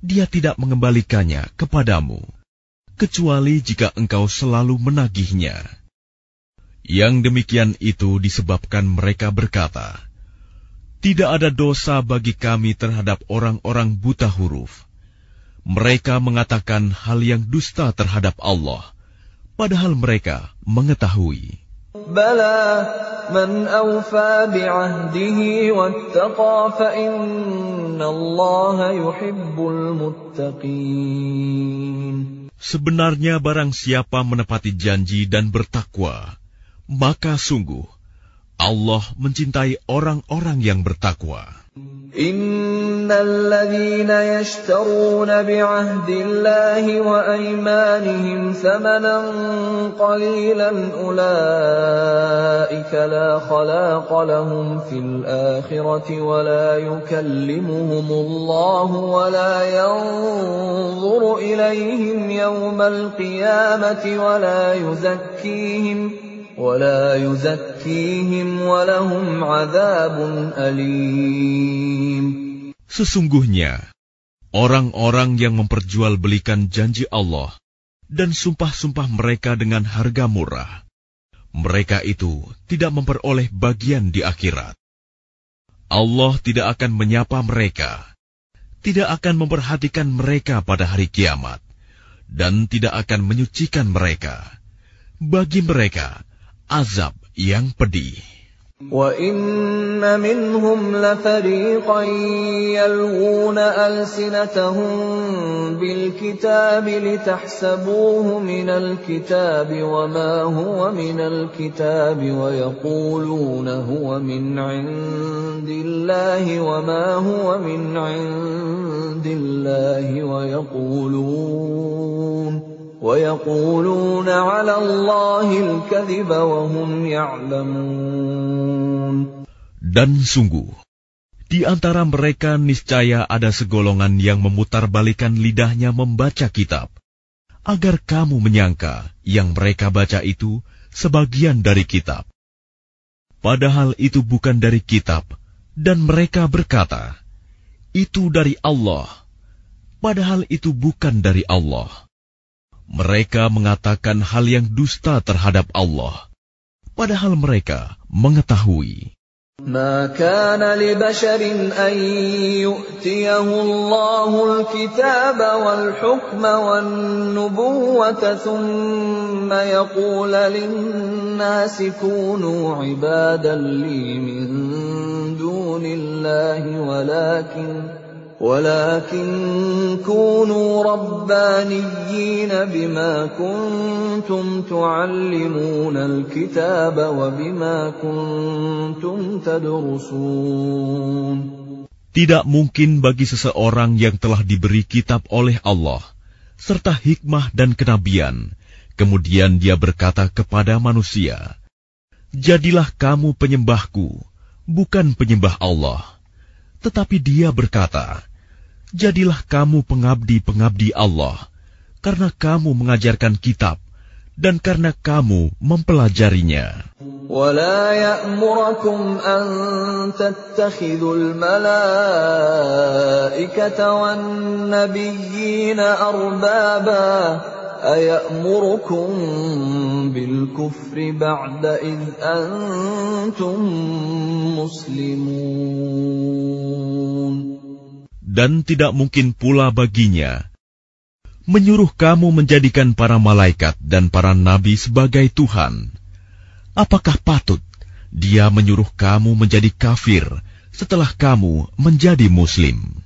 dia tidak mengembalikannya kepadamu, kecuali jika engkau selalu menagihnya. Yang demikian itu disebabkan mereka berkata, Tidak ada dosa bagi kami terhadap orang-orang buta huruf. Mereka mengatakan hal yang dusta terhadap Allah, padahal mereka mengetahui. Bala man awfa bi'ahdihi wattaqa fa inna Allah yuhibbul muttaqin. Sebenarnya barang siapa menepati janji dan bertakwa, maka sungguh Allah mencintai orang-orang yang bertakwa. إن الذين يشترون بعهد الله وأيمانهم ثمنا قليلا أولئك لا خلاق لهم في الآخرة ولا يكلمهم الله ولا ينظر إليهم يوم القيامة ولا يزكيهم ولا يزكيهم ولهم عذاب أليم Sesungguhnya, orang-orang yang memperjualbelikan janji Allah dan sumpah-sumpah mereka dengan harga murah, mereka itu tidak memperoleh bagian di akhirat. Allah tidak akan menyapa mereka, tidak akan memperhatikan mereka pada hari kiamat, dan tidak akan menyucikan mereka. Bagi mereka, azab yang pedih. وَإِنَّ مِنْهُمْ لَفَرِيقًا يَلْوُونَ أَلْسِنَتَهُم بِالْكِتَابِ لِتَحْسَبُوهُ مِنَ الْكِتَابِ وَمَا هُوَ مِنَ الْكِتَابِ وَيَقُولُونَ هُوَ مِنْ عِندِ اللَّهِ وَمَا هُوَ مِنْ عِندِ اللَّهِ وَيَقُولُونَ وَيَقُولُونَ عَلَى اللَّهِ الْكَذِبَ وَهُمْ يَعْلَمُونَ Dan sungguh, di antara mereka niscaya ada segolongan yang memutarbalikan lidahnya membaca kitab, agar kamu menyangka yang mereka baca itu sebagian dari kitab. Padahal itu bukan dari kitab, dan mereka berkata, itu dari Allah. Padahal itu bukan dari Allah. Mereka mengatakan hal yang dusta terhadap Allah, padahal mereka mengetahui. ما كان لبشر أن يؤتيه الله الكتاب والحكم والنبوة ثم يقول للناس كونوا عبادا لي من دون الله ولكن ولكن كونوا ربانيين بما كنتم تعلمون الكتاب وبما كنتم تدرسون Tidak mungkin bagi seseorang yang telah diberi kitab oleh Allah, serta hikmah dan kenabian, kemudian dia berkata kepada manusia, Jadilah kamu penyembahku, bukan penyembah Allah tetapi dia berkata, Jadilah kamu pengabdi-pengabdi Allah, karena kamu mengajarkan kitab, dan karena kamu mempelajarinya. ولا يأمركم أن تتخذوا الملائكة والنبيين أربابا أيأمركم بالكفر بعد إذ أنتم مسلمون dan tidak mungkin pula baginya menyuruh kamu menjadikan para malaikat dan para nabi sebagai Tuhan. Apakah patut dia menyuruh kamu menjadi kafir setelah kamu menjadi Muslim?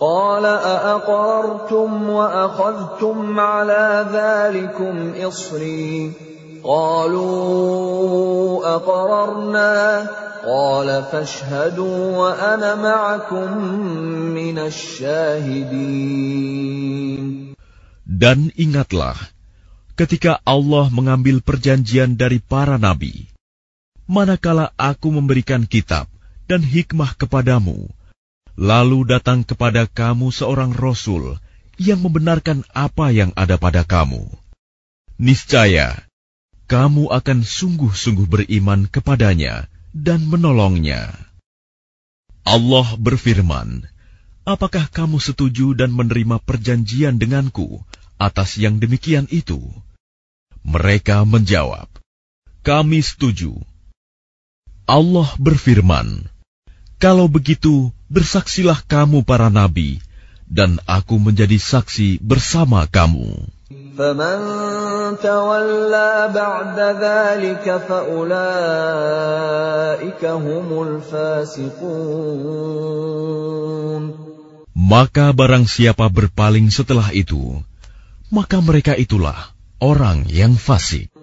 قال أأقررتم وأخذتم على ذلكم إصري قالوا أقررنا قال فاشهدوا وأنا معكم من الشاهدين Dan ingatlah, ketika Allah mengambil perjanjian dari para nabi, manakala aku memberikan kitab dan hikmah kepadamu, Lalu datang kepada kamu seorang rasul yang membenarkan apa yang ada pada kamu. Niscaya kamu akan sungguh-sungguh beriman kepadanya dan menolongnya. Allah berfirman, "Apakah kamu setuju dan menerima perjanjian denganku atas yang demikian itu?" Mereka menjawab, "Kami setuju." Allah berfirman, "Kalau begitu, bersaksilah kamu para nabi, dan aku menjadi saksi bersama kamu. Maka barang siapa berpaling setelah itu, maka mereka itulah orang yang fasik.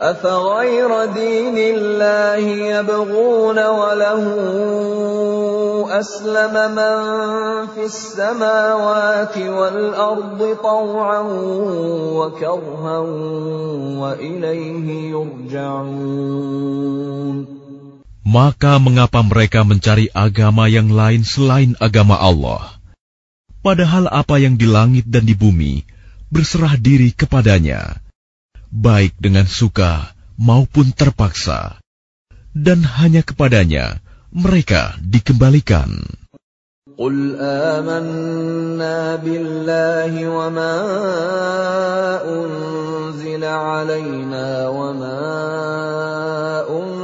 أفغير دين الله يبغون وله أسلم من في السماوات والأرض طوعا وكرها وإليه يرجعون Maka mengapa mereka mencari agama yang lain selain agama Allah? Padahal apa yang di langit dan di bumi berserah diri kepadanya baik dengan suka maupun terpaksa, dan hanya kepadanya mereka dikembalikan. قل آمنا بالله وما أنزل علينا وما أنزل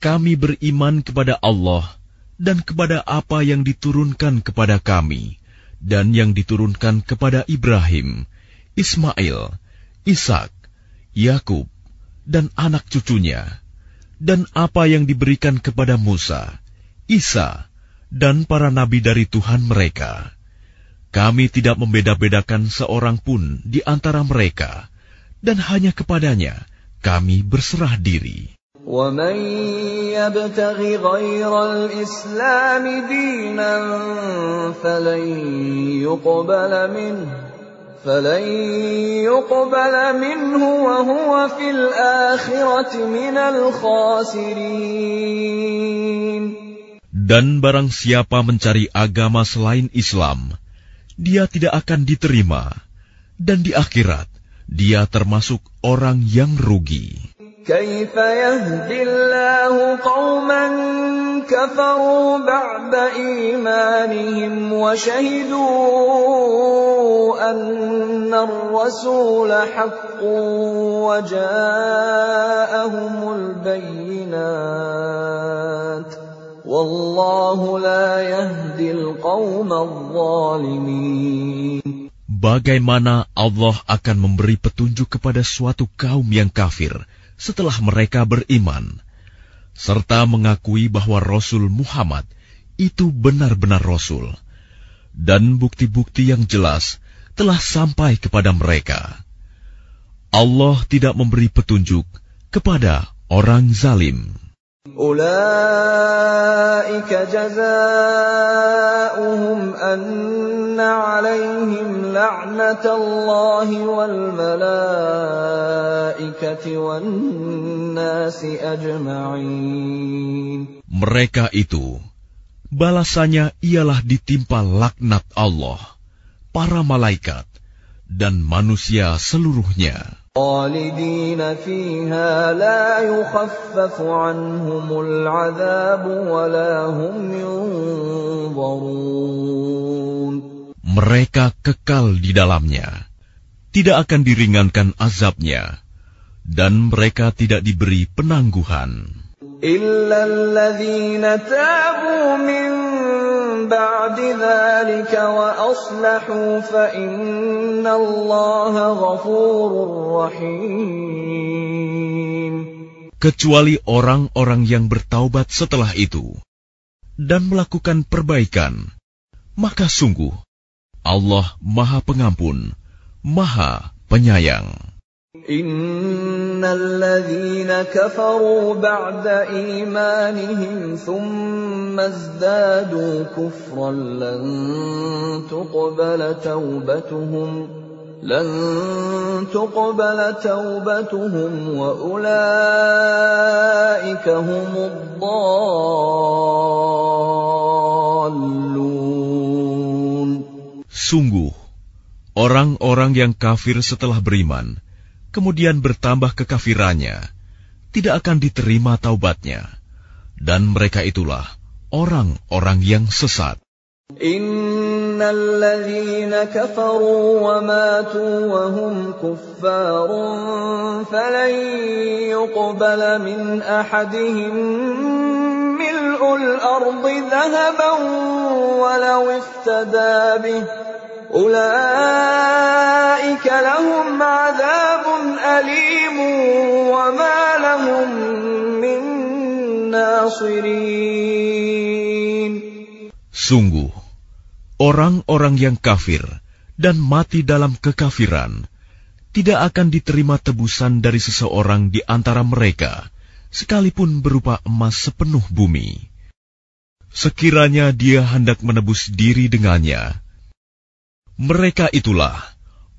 kami beriman kepada Allah dan kepada apa yang diturunkan kepada kami dan yang diturunkan kepada Ibrahim, Ismail, Ishak, Yakub, dan anak cucunya, dan apa yang diberikan kepada Musa, Isa, dan para nabi dari Tuhan mereka. Kami tidak membeda-bedakan seorang pun di antara mereka, dan hanya kepadanya kami berserah diri. ومن يبتغ غير الإسلام دينا فلن يقبل منه فلن يقبل منه وهو في الآخرة من الخاسرين Dan barang siapa mencari agama selain Islam, dia tidak akan diterima, dan di akhirat dia termasuk orang yang rugi. كيف يهدي الله قوما كفروا بعد إيمانهم وشهدوا أن الرسول حق وجاءهم البينات والله لا يهدي القوم الظالمين Bagaimana Allah akan memberi petunjuk kepada suatu kaum yang kafir Setelah mereka beriman, serta mengakui bahwa Rasul Muhammad itu benar-benar Rasul, dan bukti-bukti yang jelas telah sampai kepada mereka. Allah tidak memberi petunjuk kepada orang zalim. أولئك جزاؤهم أن عليهم لعنة الله والملائكة والناس أجمعين Mereka itu, balasannya ialah ditimpa laknat Allah, para malaikat, dan manusia seluruhnya. خالدين فيها لا يخفف عنهم العذاب ولا هم ينظرون Mereka kekal di dalamnya, tidak akan diringankan azabnya, dan mereka tidak diberi penangguhan. إلا الذين تابوا من بعد ذلك وأصلحوا فإن الله غفور رحيم kecuali orang-orang yang bertaubat setelah itu dan melakukan perbaikan, maka sungguh Allah Maha Pengampun, Maha Penyayang. إن الذين كفروا بعد إيمانهم ثم ازدادوا كفرا لن تقبل توبتهم لن تقبل توبتهم وأولئك هم الضالون Sungguh, orang-orang yang kafir setelah beriman, kemudian bertambah kekafirannya, tidak akan diterima taubatnya. Dan mereka itulah orang-orang yang sesat. إن الذين كفروا وماتوا وهم كفار فلن يقبل من أحدهم ملء الأرض ذهبا ولو افتدى به أولئك لهم Sungguh, orang-orang yang kafir dan mati dalam kekafiran tidak akan diterima tebusan dari seseorang di antara mereka, sekalipun berupa emas sepenuh bumi. Sekiranya dia hendak menebus diri dengannya, mereka itulah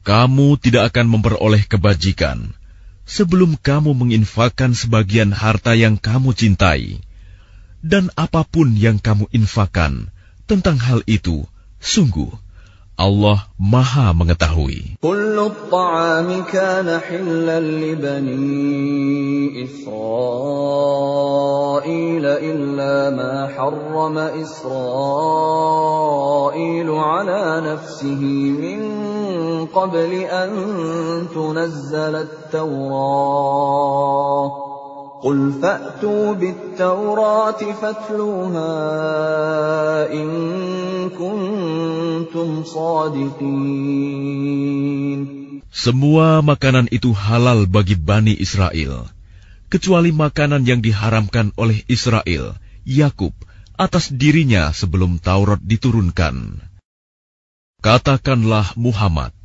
Kamu tidak akan memperoleh kebajikan sebelum kamu menginfakkan sebagian harta yang kamu cintai, dan apa pun yang kamu infakan tentang hal itu, sungguh Allah Maha Mengetahui. كل الطعام كان حلا لبني إسرائيل إلا ما حرم إسرائيل على نفسه من قبل أن تنزل التوراة قل فأتوا بالتوراة فاتلوها إن كنتم صادقين Semua makanan itu halal bagi Bani Israel, kecuali makanan yang diharamkan oleh Israel, Yakub, atas dirinya sebelum Taurat diturunkan. Katakanlah Muhammad,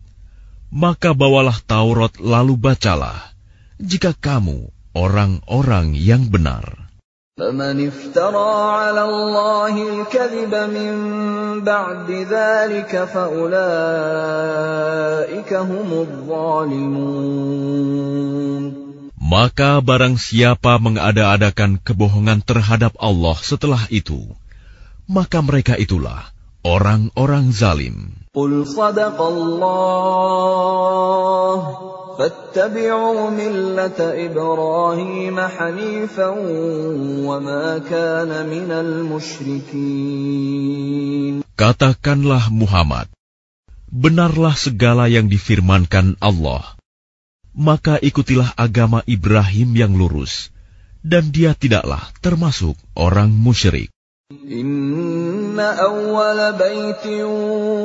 maka bawalah Taurat lalu bacalah, jika kamu orang-orang yang benar. فمن افترى على الله الكذب من بعد ذلك فأولئك هم الظالمون Maka barang siapa mengada-adakan kebohongan terhadap Allah setelah itu, maka mereka itulah orang-orang zalim. قل صدق الله فاتبعوا ملة إبراهيم حنيفا وما كان من المشركين Katakanlah Muhammad, benarlah segala yang difirmankan Allah. Maka ikutilah agama Ibrahim yang lurus, dan dia tidaklah termasuk orang musyrik. إن أول بيت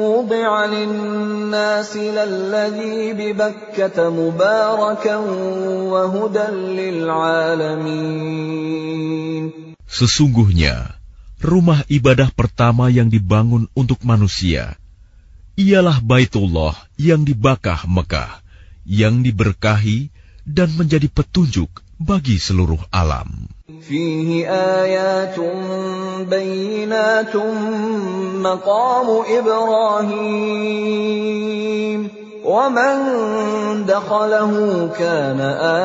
وضع للناس للذي ببكة مباركا وهدى للعالمين Sesungguhnya, rumah ibadah pertama yang dibangun untuk manusia ialah Baitullah yang di Bakah Mekah, yang diberkahi dan menjadi petunjuk bagi seluruh alam. Fihi ayatun bayinatun maqamu Ibrahim. ومن دخله كان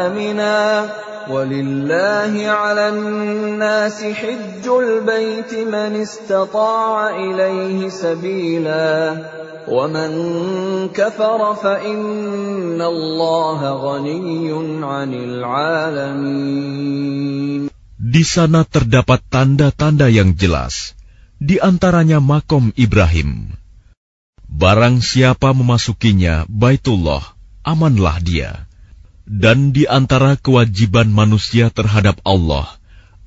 آمنا ولله على الناس حج البيت من استطاع إليه سبيلا ومن كفر فإن الله غني عن العالمين Di sana terdapat tanda-tanda yang jelas, di antaranya makom Ibrahim. Barang siapa memasukinya Baitullah, amanlah dia. Dan di antara kewajiban manusia terhadap Allah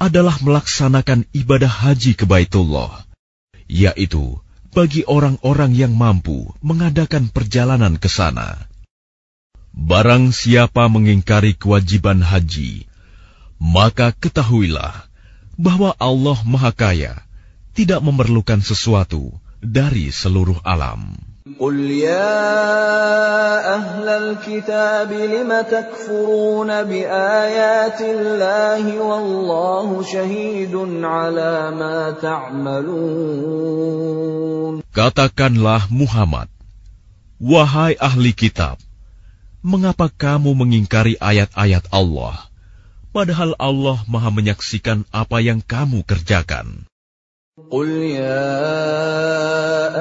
adalah melaksanakan ibadah haji ke Baitullah, yaitu bagi orang-orang yang mampu mengadakan perjalanan ke sana. Barang siapa mengingkari kewajiban haji, maka ketahuilah bahwa Allah Maha Kaya tidak memerlukan sesuatu dari seluruh alam. قل يا أهل الكتاب لم تكفرون بآيات الله والله شهيد على ما تعملون Katakanlah Muhammad, wahai ahli kitab, mengapa kamu mengingkari ayat-ayat Allah, padahal Allah Maha menyaksikan apa yang kamu kerjakan? قل يا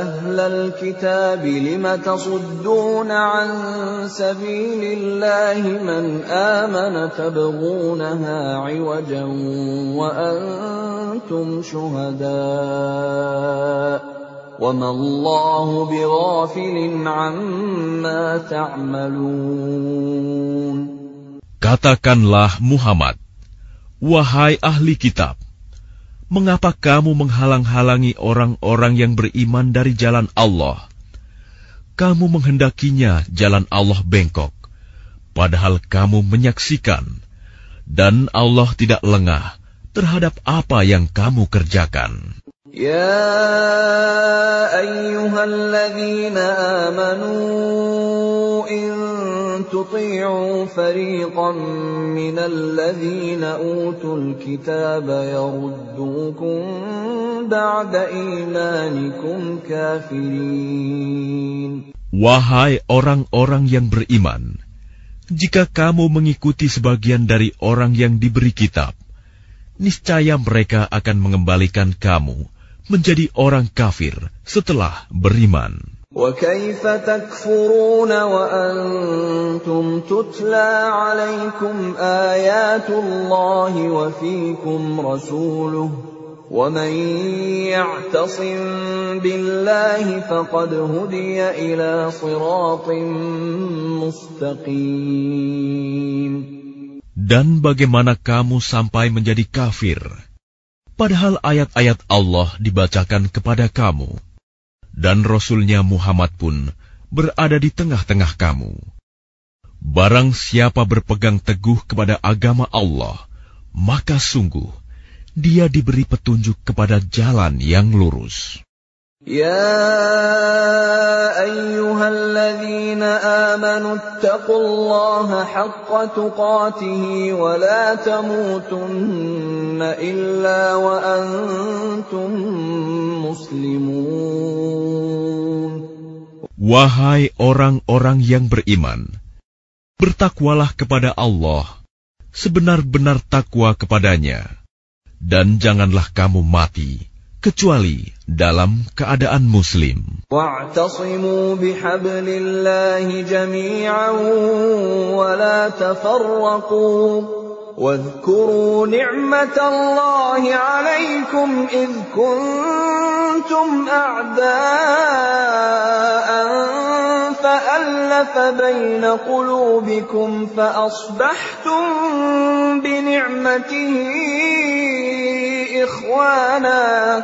أهل الكتاب لم تصدون عن سبيل الله من آمن تبغونها عوجا وأنتم شهداء وما الله بغافل عما تعملون. Katakanlah Muhammad, Wahai ahli kitab, mengapa kamu menghalang-halangi orang-orang yang beriman dari jalan Allah? Kamu menghendakinya jalan Allah bengkok, padahal kamu menyaksikan, dan Allah tidak lengah terhadap apa yang kamu kerjakan. يا أيها الذين آمنوا إن تطيعوا فريقا من الذين أوتوا الكتاب يردوكم بعد إيمانكم كافرين Wahai orang-orang yang beriman, jika kamu mengikuti sebagian dari orang yang diberi kitab, niscaya mereka akan mengembalikan kamu menjadi orang kafir setelah beriman. وكيف تكفرون وأنتم تتلى عليكم آيات الله وفيكم رسوله ومن يعتصم بالله فقد هدي إلى صراط مستقيم Dan bagaimana kamu sampai menjadi kafir Padahal ayat-ayat Allah dibacakan kepada kamu, dan Rasulnya Muhammad pun berada di tengah-tengah kamu. Barang siapa berpegang teguh kepada agama Allah, maka sungguh dia diberi petunjuk kepada jalan yang lurus. يا أيها الذين آمنوا اتقوا الله حق تقاته ولا تموتن إلا وأنتم مسلمون Wahai orang-orang yang beriman, bertakwalah kepada Allah sebenar-benar takwa kepadanya, dan janganlah kamu mati kecuali dalam keadaan muslim. واعتصموا بحبل الله جميعا ولا تفرقوا واذكروا نعمة الله عليكم إذ كنتم أعداء فألف بين قلوبكم فأصبحتم بنعمته إخوانا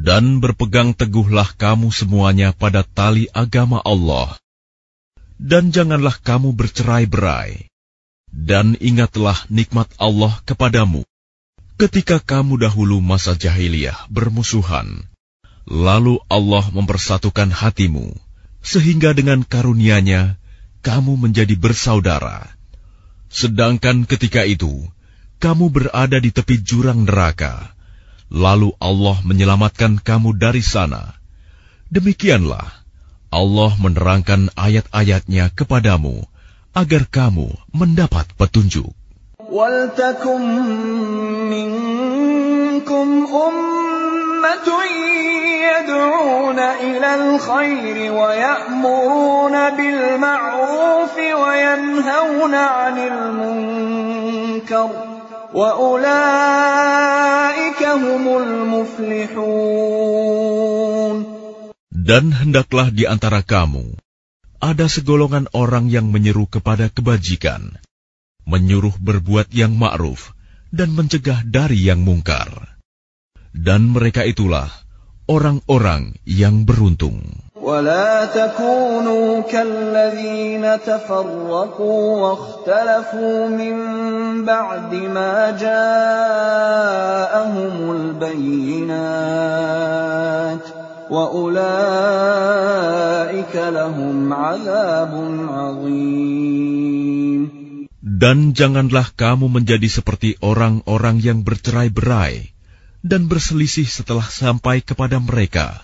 Dan berpegang teguhlah kamu semuanya pada tali agama Allah. Dan janganlah kamu bercerai-berai. Dan ingatlah nikmat Allah kepadamu. Ketika kamu dahulu masa jahiliyah bermusuhan, lalu Allah mempersatukan hatimu, sehingga dengan karunia-Nya kamu menjadi bersaudara. Sedangkan ketika itu, kamu berada di tepi jurang neraka lalu Allah menyelamatkan kamu dari sana. Demikianlah Allah menerangkan ayat-ayatnya kepadamu agar kamu mendapat petunjuk. Dan hendaklah di antara kamu ada segolongan orang yang menyeru kepada kebajikan, menyuruh berbuat yang ma'ruf, dan mencegah dari yang mungkar. Dan mereka itulah orang-orang yang beruntung. ولا تكونوا كالذين تفرقوا واختلفوا من بعد ما جاءهم البينات واولئك لهم عذاب عظيم Dan janganlah kamu menjadi seperti orang-orang yang bercerai-berai dan berselisih setelah sampai kepada mereka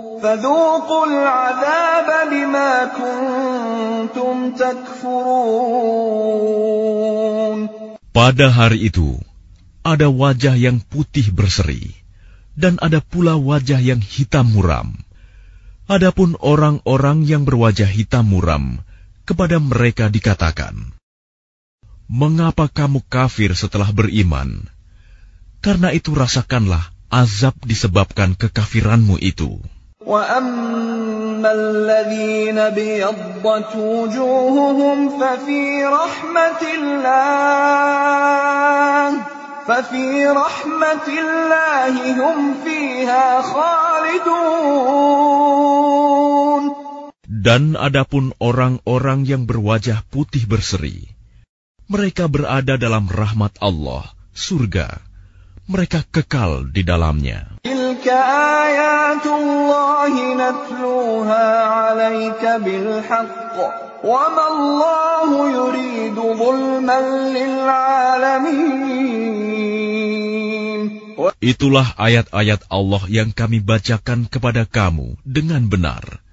فذوقوا العذاب بما كنتم تكفرون Pada hari itu, ada wajah yang putih berseri, dan ada pula wajah yang hitam muram. Adapun orang-orang yang berwajah hitam muram, kepada mereka dikatakan, Mengapa kamu kafir setelah beriman? Karena itu rasakanlah azab disebabkan kekafiranmu itu. وأما الذين ابيضت وجوههم ففي رحمة الله ففي رحمة الله هم فيها خالدون Dan adapun orang-orang yang berwajah putih berseri, mereka berada dalam rahmat Allah, surga. Mereka kekal di dalamnya. تلك آيات الله نتلوها عليك بالحق وما الله يريد ظلما للعالمين Itulah ayat-ayat Allah yang kami bacakan kepada kamu dengan benar.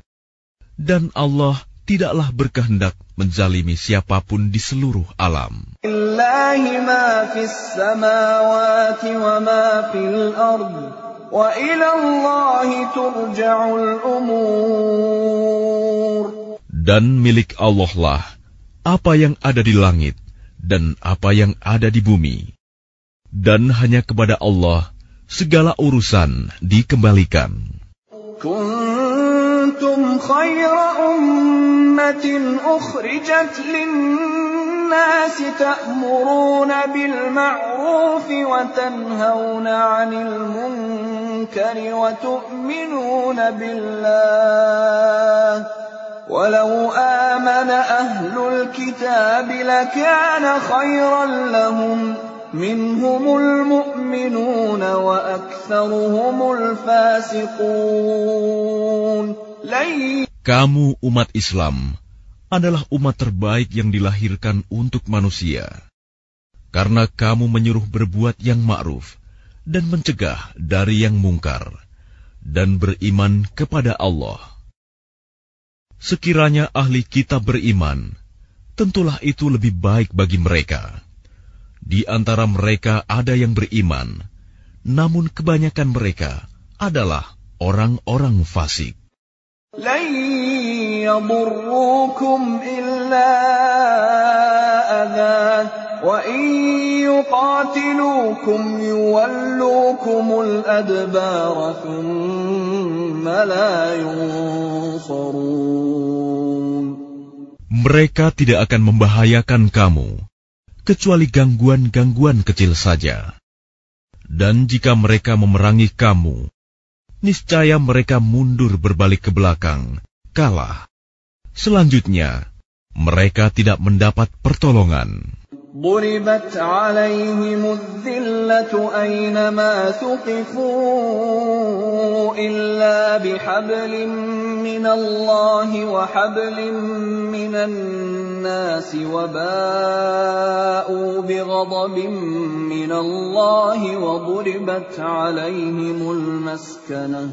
Dan Allah tidaklah berkehendak menzalimi siapapun di seluruh alam. لله ما في السماوات وما في الأرض وإلى الله ترجع الأمور Dan milik Allah lah apa yang ada di langit dan apa yang ada di bumi. Dan hanya kepada Allah segala urusan dikembalikan. Kuntum khaira ummatin ukhrijat للناس تأمرون بالمعروف وتنهون عن المنكر وتؤمنون بالله. ولو آمن أهل الكتاب لكان خيرا لهم. منهم المؤمنون وأكثرهم الفاسقون. Kamu umat Islam adalah umat terbaik yang dilahirkan untuk manusia. Karena kamu menyuruh berbuat yang ma'ruf dan mencegah dari yang mungkar dan beriman kepada Allah. Sekiranya ahli kitab beriman, tentulah itu lebih baik bagi mereka. Di antara mereka ada yang beriman, namun kebanyakan mereka adalah orang-orang fasik. لن يضروكم إلا أذى وإن يقاتلوكم يولوكم الأدبار ثم لا ينصرون Mereka tidak akan membahayakan kamu, kecuali gangguan-gangguan kecil saja. Dan jika mereka memerangi kamu, niscaya mereka mundur berbalik ke belakang, kalah. Selanjutnya, mereka tidak mendapat pertolongan. ضربت عليهم الذلة أينما ثقفوا إلا بحبل من الله وحبل من الناس وباءوا بغضب من الله وضربت عليهم المسكنة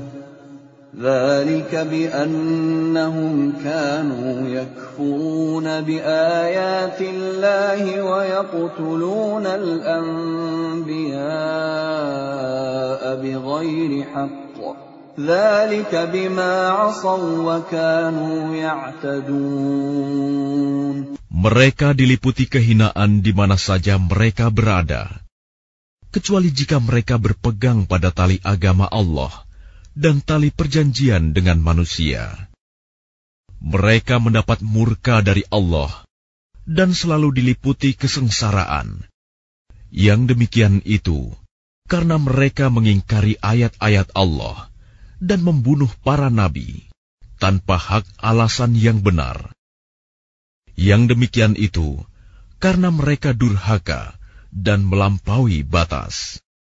ذلك بأنهم كانوا يكفرون بآيات الله ويقتلون الأنبياء بغير حق ذلك بما عصوا وكانوا يعتدون Mereka diliputi kehinaan di mana saja mereka berada, kecuali jika mereka berpegang pada tali agama Allah dan tali perjanjian dengan manusia. Mereka mendapat murka dari Allah dan selalu diliputi kesengsaraan. Yang demikian itu karena mereka mengingkari ayat-ayat Allah dan membunuh para nabi tanpa hak alasan yang benar. Yang demikian itu karena mereka durhaka dan melampaui batas.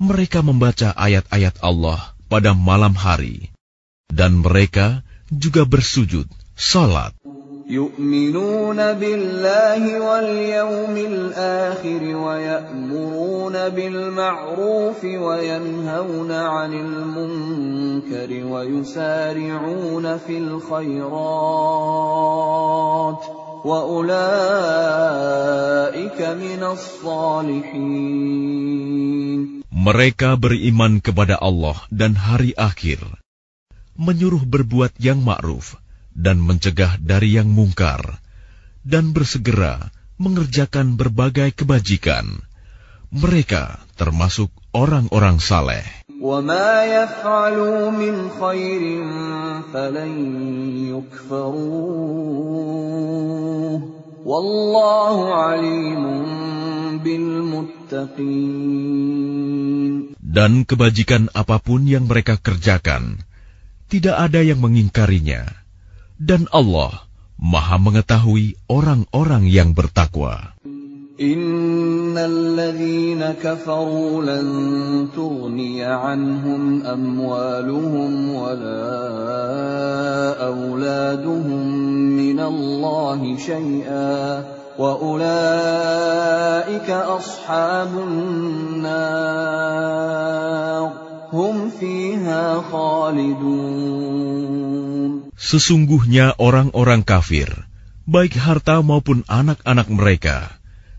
Mereka membaca ayat-ayat Allah pada malam hari. Dan mereka juga bersujud, salat. يؤمنون بالله واليوم الآخر ويأمرون بالمعروف وينهون عن المنكر ويسارعون في الخيرات وأولئك من الصالحين mereka beriman kepada Allah dan hari akhir, menyuruh berbuat yang ma'ruf dan mencegah dari yang mungkar, dan bersegera mengerjakan berbagai kebajikan. Mereka termasuk orang-orang saleh. وما يفعلوا من خير فلن يكفروه والله عليم بالمتقين Dan kebajikan apapun yang mereka kerjakan, tidak ada yang mengingkarinya. Dan Allah maha mengetahui orang-orang yang bertakwa. إن الذين كفروا لن تغني عنهم أموالهم ولا أولادهم من الله شيئا وأولئك أصحاب النار هم فيها خالدون Sesungguhnya orang-orang kafir, baik harta maupun anak-anak mereka,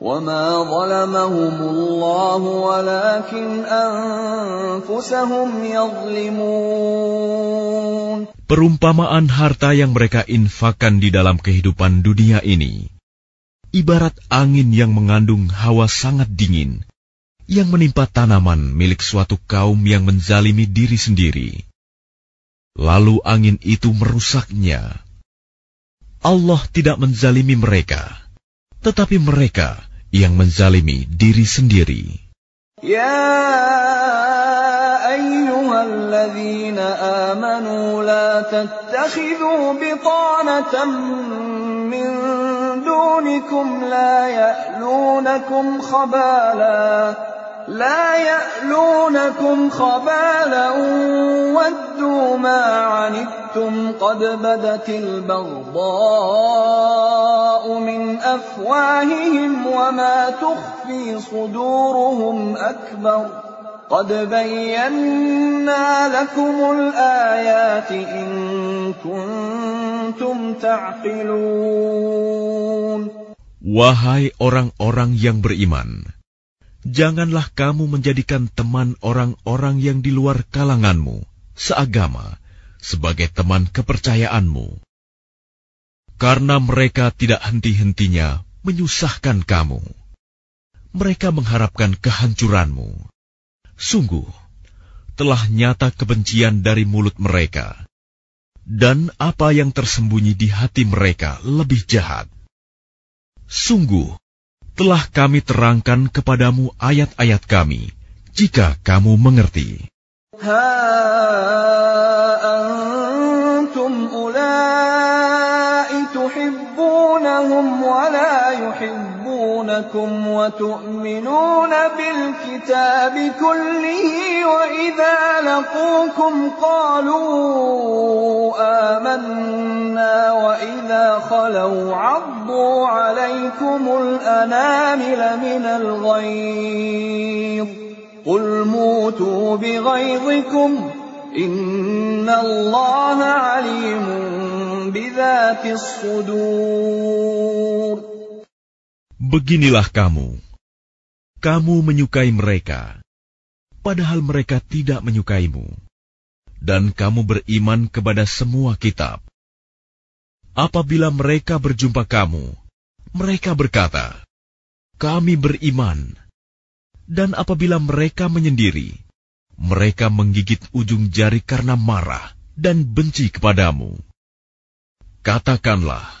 وما ظلمهم الله ولكن أنفسهم يظلمون Perumpamaan harta yang mereka infakkan di dalam kehidupan dunia ini, ibarat angin yang mengandung hawa sangat dingin, yang menimpa tanaman milik suatu kaum yang menzalimi diri sendiri. Lalu angin itu merusaknya. Allah tidak menzalimi mereka, tetapi mereka yang menzalimi diri sendiri. يا أيها الذين آمنوا لا تتخذوا بطانة من دونكم لا يألونكم خبالا لا يألونكم خبالا ودوا ما عنتم قد بدت البغضاء من أفواههم وما تخفي صدورهم أكبر قد بينا لكم الآيات إن كنتم تعقلون. Wahai orang-orang yang beriman, janganlah kamu menjadikan teman orang-orang yang di luar kalanganmu, seagama, sebagai teman kepercayaanmu. Karena mereka tidak henti-hentinya menyusahkan kamu. Mereka mengharapkan kehancuranmu. Sungguh, telah nyata kebencian dari mulut mereka. Dan apa yang tersembunyi di hati mereka lebih jahat. Sungguh, telah kami terangkan kepadamu ayat-ayat kami, jika kamu mengerti. ها يحبونكم وتؤمنون بالكتاب كله وإذا لقوكم قالوا آمنا وإذا خلوا عضوا عليكم الأنامل من الغيظ قل موتوا بغيظكم إن الله عليم بذات الصدور Beginilah kamu. Kamu menyukai mereka, padahal mereka tidak menyukaimu. Dan kamu beriman kepada semua kitab. Apabila mereka berjumpa kamu, mereka berkata, "Kami beriman." Dan apabila mereka menyendiri, mereka menggigit ujung jari karena marah dan benci kepadamu. Katakanlah,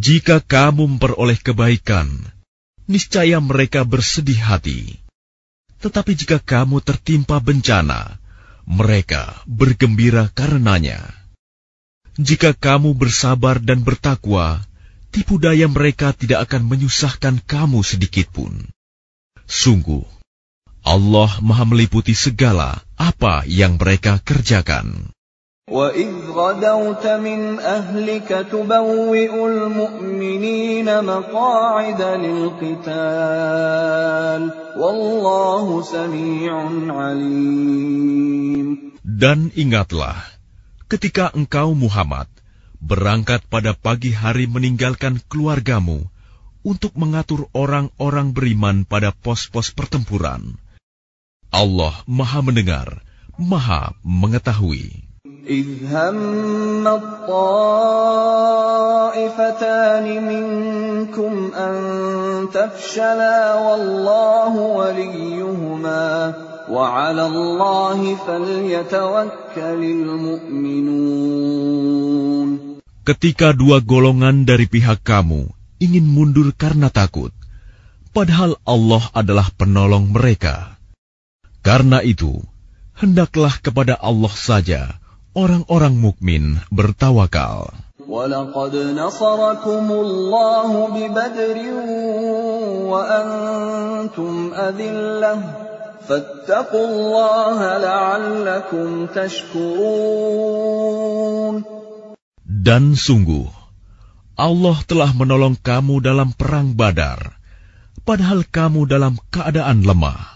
Jika kamu memperoleh kebaikan, niscaya mereka bersedih hati. Tetapi jika kamu tertimpa bencana, mereka bergembira karenanya. Jika kamu bersabar dan bertakwa, tipu daya mereka tidak akan menyusahkan kamu sedikitpun. Sungguh, Allah Maha meliputi segala apa yang mereka kerjakan. وإذ غدوت من أهلك تبوئ المؤمنين مقاعد للقتال والله سميع عليم Dan ingatlah, ketika engkau Muhammad berangkat pada pagi hari meninggalkan keluargamu untuk mengatur orang-orang beriman pada pos-pos pertempuran. Allah Maha Mendengar, Maha Mengetahui. إذ هم الطائفتان منكم أن تفشلا والله وليهما وعلى الله فليتوكل المؤمنون Ketika dua golongan dari pihak kamu ingin mundur karena takut, padahal Allah adalah penolong mereka. Karena itu, hendaklah kepada Allah saja orang-orang mukmin bertawakal. ولقد نصركم الله ببدر وأنتم أذلة فاتقوا الله لعلكم تشكرون Dan sungguh, Allah telah menolong kamu dalam perang Badar, padahal kamu dalam keadaan lemah.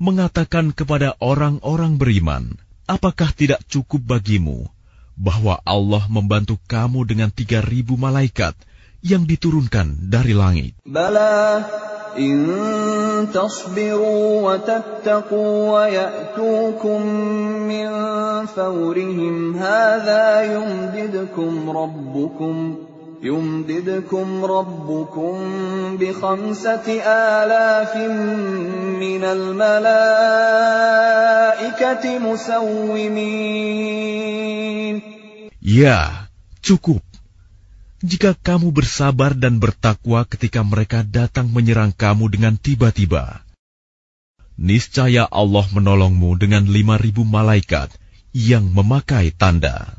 mengatakan kepada orang-orang beriman, apakah tidak cukup bagimu bahwa Allah membantu kamu dengan tiga ribu malaikat yang diturunkan dari langit? Bala, in يمددكم ربكم بخمسة آلاف من الملائكة مسومين Ya, cukup. Jika kamu bersabar dan bertakwa ketika mereka datang menyerang kamu dengan tiba-tiba, niscaya Allah menolongmu dengan lima ribu malaikat yang memakai tanda.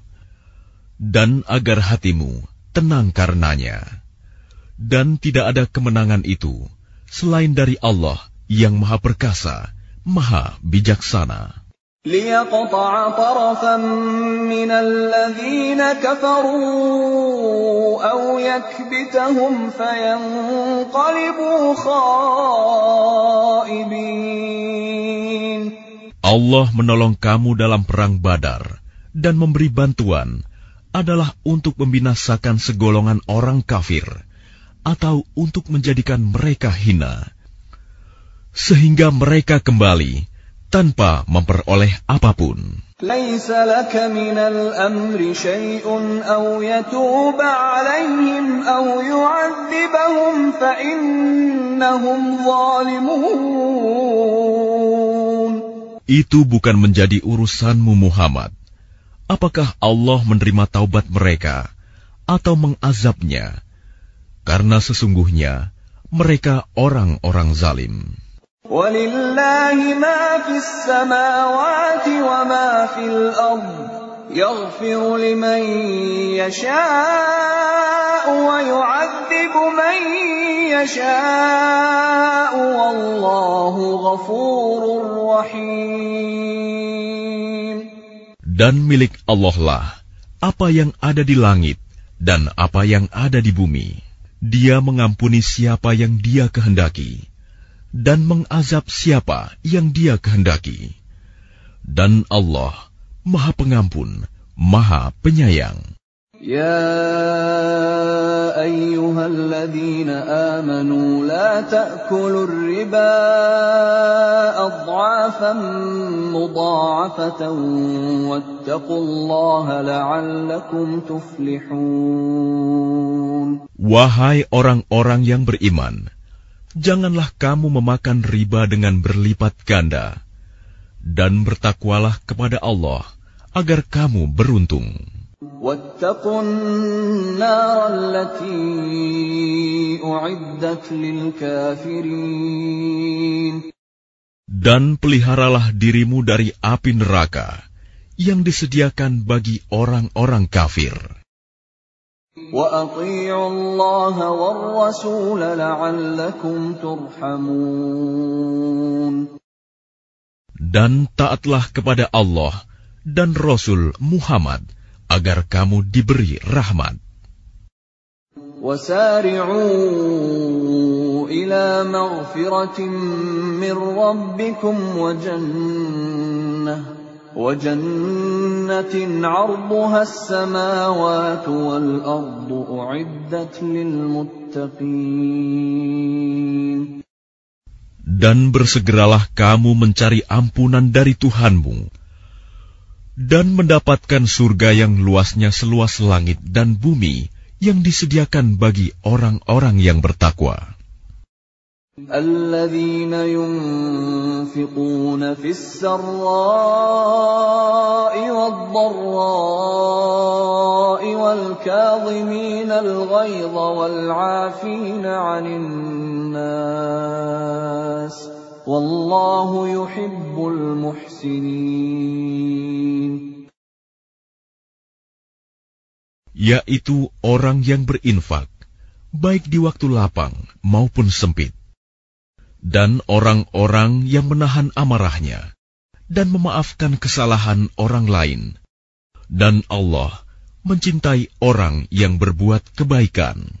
dan agar hatimu tenang karenanya. Dan tidak ada kemenangan itu selain dari Allah yang Maha Perkasa, Maha Bijaksana. ليقطع طرفا من الذين كفروا أو يكبتهم فينقلبوا خائبين Allah menolong kamu dalam perang Badar dan memberi bantuan adalah untuk membinasakan segolongan orang kafir atau untuk menjadikan mereka hina, sehingga mereka kembali tanpa memperoleh apa pun. Itu bukan menjadi urusanmu Muhammad. Apakah Allah menerima taubat mereka atau mengazabnya? Karena sesungguhnya mereka orang-orang zalim. Dan milik Allah lah apa yang ada di langit dan apa yang ada di bumi. Dia mengampuni siapa yang dia kehendaki dan mengazab siapa yang Dia kehendaki. Dan Allah Maha Pengampun, Maha Penyayang. يا أيها الذين آمنوا لا تأكلوا الربا أضعافا مضاعفة واتقوا الله لعلكم تفلحون Wahai orang-orang yang beriman, janganlah kamu memakan riba dengan berlipat ganda, dan bertakwalah kepada Allah agar kamu beruntung. واتقوا النار التي أعدت للكافرين Dan peliharalah dirimu dari api neraka yang disediakan bagi orang-orang kafir. وأطيعوا الله والرسول لعلكم ترحمون Dan taatlah kepada Allah dan Rasul Muhammad agar kamu diberi rahmat. وسارعوا إلى مغفرة من ربكم وجنة وجنة عرضها السماوات والأرض أعدت للمتقين Dan bersegeralah kamu mencari ampunan dari Tuhanmu, dan mendapatkan surga yang luasnya seluas langit dan bumi yang disediakan bagi orang-orang yang bertakwa. الذين ينفقون في السراء والضراء والكاظمين الغيظ والعافين عن الناس Wallahu yuhibbul muhsinin. Yaitu orang yang berinfak, baik di waktu lapang maupun sempit. Dan orang-orang yang menahan amarahnya dan memaafkan kesalahan orang lain. Dan Allah mencintai orang yang berbuat kebaikan.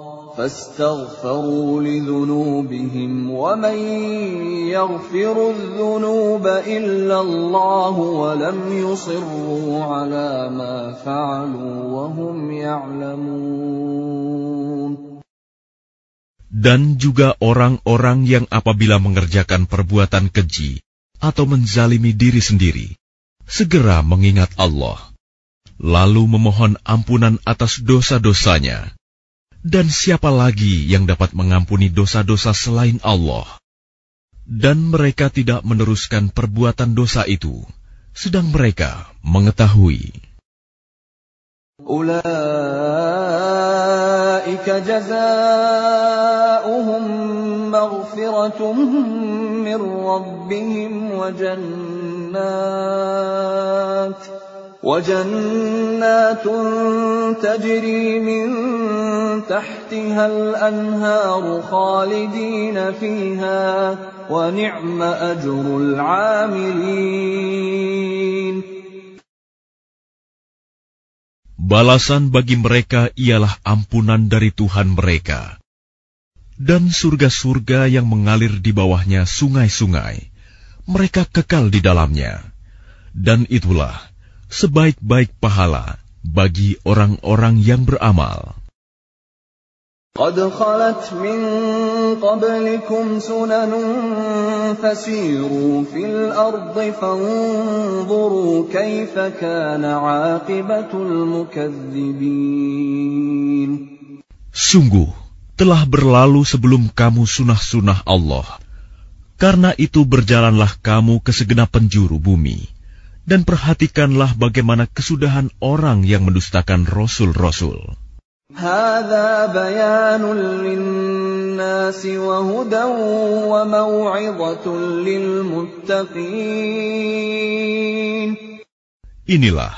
فاستغفروا لذنوبهم ومن يغفر الذنوب إلا الله ولم يصروا على ما فعلوا وهم يعلمون Dan juga orang-orang yang apabila mengerjakan perbuatan keji atau menzalimi diri sendiri, segera mengingat Allah, lalu memohon ampunan atas dosa-dosanya. Dan siapa lagi yang dapat mengampuni dosa-dosa selain Allah? Dan mereka tidak meneruskan perbuatan dosa itu, sedang mereka mengetahui. أولئك جزاؤهم مغفرة من ربهم وجنات وجنات تجري من تحتها الأنهار خالدين فيها ونعم أجر العاملين Balasan bagi mereka ialah ampunan dari Tuhan mereka, dan surga-surga yang mengalir di bawahnya sungai-sungai. Mereka kekal di dalamnya, dan itulah sebaik-baik pahala bagi orang-orang yang beramal. قد خلت من قبلكم سنن فسيروا في فانظروا كيف كان المكذبين Sungguh, telah berlalu sebelum kamu sunah-sunah Allah. Karena itu berjalanlah kamu ke segenap penjuru bumi dan perhatikanlah bagaimana kesudahan orang yang mendustakan rasul-rasul. Inilah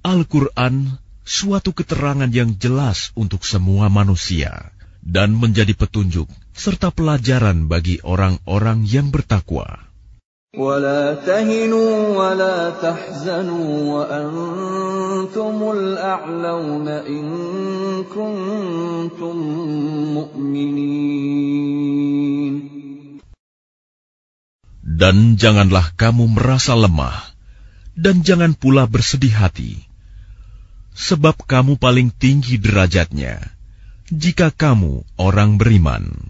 Al-Quran, suatu keterangan yang jelas untuk semua manusia dan menjadi petunjuk serta pelajaran bagi orang-orang yang bertakwa. ولا تهنوا ولا تحزنوا وأنتم الأعلون إن كنتم مؤمنين Dan janganlah kamu merasa lemah, dan jangan pula bersedih hati, sebab kamu paling tinggi derajatnya, jika kamu orang beriman.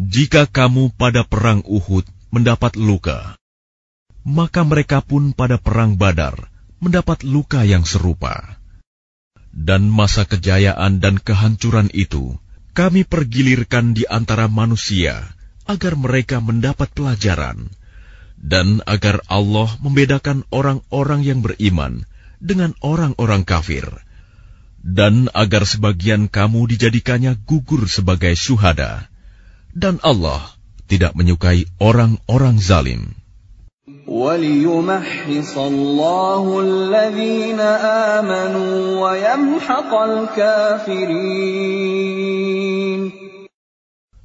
Jika kamu pada perang Uhud mendapat luka, maka mereka pun pada perang Badar mendapat luka yang serupa. Dan masa kejayaan dan kehancuran itu kami pergilirkan di antara manusia agar mereka mendapat pelajaran dan agar Allah membedakan orang-orang yang beriman dengan orang-orang kafir, dan agar sebagian kamu dijadikannya gugur sebagai syuhada, dan Allah tidak menyukai orang-orang zalim.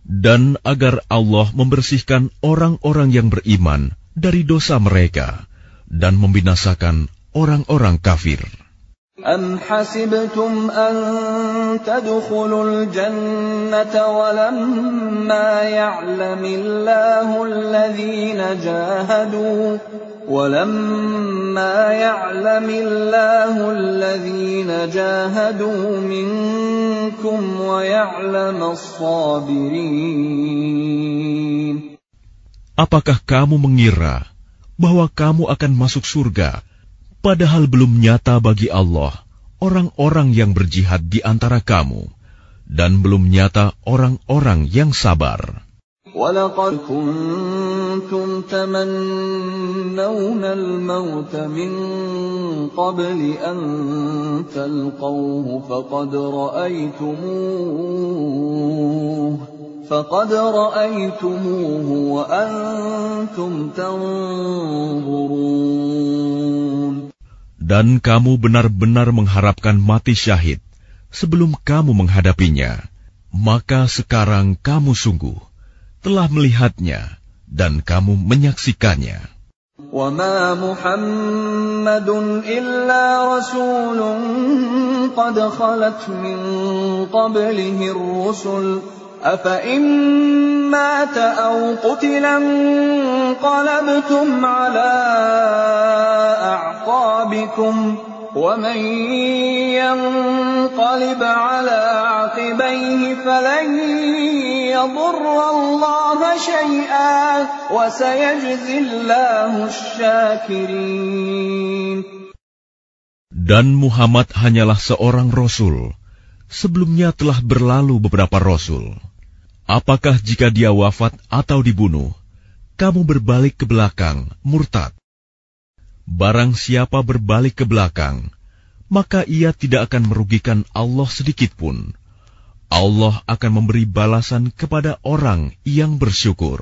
Dan agar Allah membersihkan orang-orang yang beriman dari dosa mereka. Dan membinasakan orang-orang kafir. أم حسبتم أن تدخلوا الجنة ولما يعلم الله الذين جاهدوا ولما يعلم الله الذين جاهدوا منكم ويعلم الصابرين Apakah kamu mengira bahwa kamu akan masuk surga padahal belum nyata bagi Allah orang-orang yang berjihad di antara kamu, dan belum nyata orang-orang yang sabar. ولقد كنتم تمنون الموت من قبل أن تلقوه فقد رأيتموه فقد رأيتموه وأنتم تنظرون Dan kamu benar-benar mengharapkan mati syahid sebelum kamu menghadapinya. Maka sekarang kamu sungguh telah melihatnya dan kamu menyaksikannya. وما محمد إلا رسول قد خلت من قبله الرسل أفإن مات أو قتل انقلبتم على أعقابكم ومن ينقلب على عقبيه فلن يضر الله شيئا وسيجزي الله الشاكرين Dan Muhammad hanyalah seorang rasul. Sebelumnya telah berlalu beberapa rasul. Apakah jika dia wafat atau dibunuh, kamu berbalik ke belakang, murtad? Barang siapa berbalik ke belakang, maka ia tidak akan merugikan Allah sedikit pun. Allah akan memberi balasan kepada orang yang bersyukur.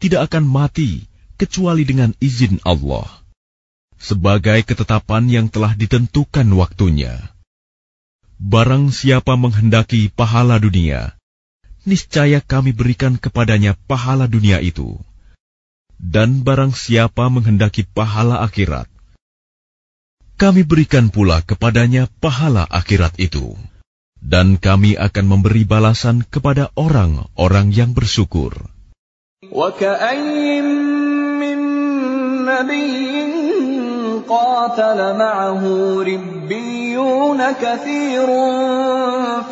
tidak akan mati kecuali dengan izin Allah, sebagai ketetapan yang telah ditentukan waktunya. Barang siapa menghendaki pahala dunia, niscaya kami berikan kepadanya pahala dunia itu. Dan barang siapa menghendaki pahala akhirat, kami berikan pula kepadanya pahala akhirat itu. Dan kami akan memberi balasan kepada orang-orang yang bersyukur. وكأين من نبي قاتل معه ربيون كثير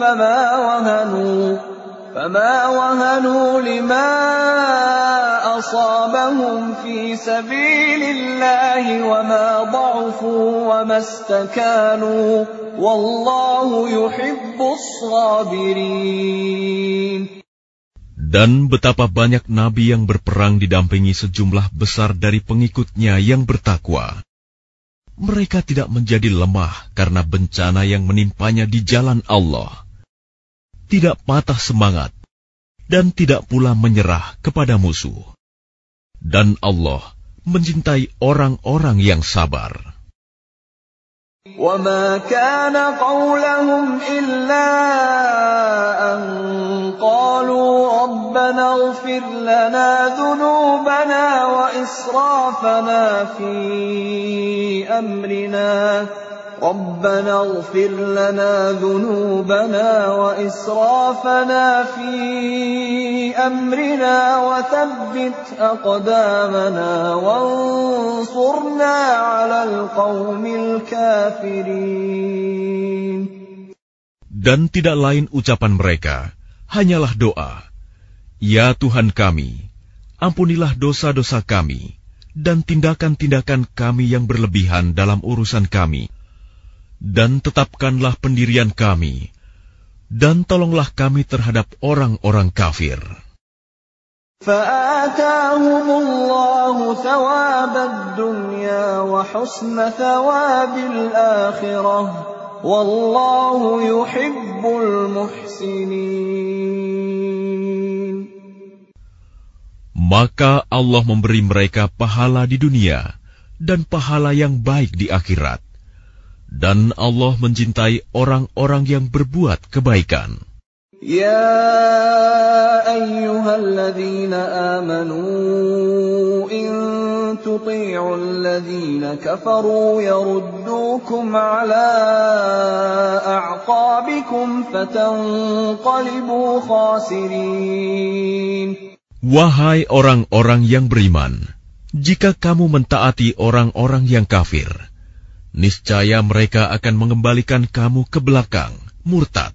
فما وهنوا فما وهنوا لما أصابهم في سبيل الله وما ضعفوا وما استكانوا والله يحب الصابرين Dan betapa banyak nabi yang berperang didampingi sejumlah besar dari pengikutnya yang bertakwa. Mereka tidak menjadi lemah karena bencana yang menimpanya di jalan Allah. Tidak patah semangat dan tidak pula menyerah kepada musuh. Dan Allah mencintai orang-orang yang sabar. وما كان قولهم إلا أن قالوا ربنا اغفر لنا ذنوبنا وإسرافنا في أمرنا ربنا اغفر لنا ذنوبنا وإسرافنا في أمرنا وثبت أقدامنا وانصرنا على القوم الكافرين Dan tidak lain ucapan mereka, hanyalah doa. Ya Tuhan kami, ampunilah dosa-dosa kami, dan tindakan-tindakan kami yang berlebihan dalam urusan kami. Dan tetapkanlah pendirian kami, dan tolonglah kami terhadap orang-orang kafir. فآتاهم الله ثواب الدنيا وحسن ثواب الآخرة والله يحب المحسنين Maka Allah memberi mereka pahala di dunia dan pahala yang baik di akhirat. dan Allah mencintai orang-orang yang berbuat kebaikan. Ya ayyuhalladzina amanu in tuti'u alladzina kafaru yaruddukum ala a'qabikum fatanqalibu khasirin. Wahai orang-orang yang beriman, jika kamu mentaati orang-orang yang kafir, niscaya mereka akan mengembalikan kamu ke belakang, murtad,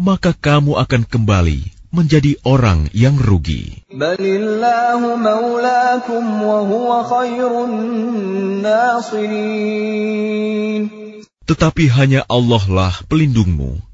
maka kamu akan kembali menjadi orang yang rugi. Tetapi hanya Allah lah pelindungmu.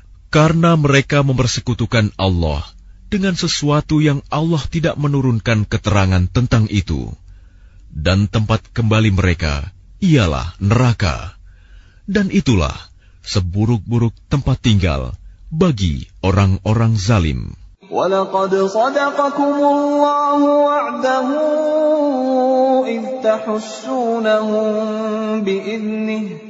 karena mereka mempersekutukan Allah dengan sesuatu yang Allah tidak menurunkan keterangan tentang itu. Dan tempat kembali mereka ialah neraka. Dan itulah seburuk-buruk tempat tinggal bagi orang-orang zalim. ولقد صدقكم الله وعده إذ تحسونهم بإذنه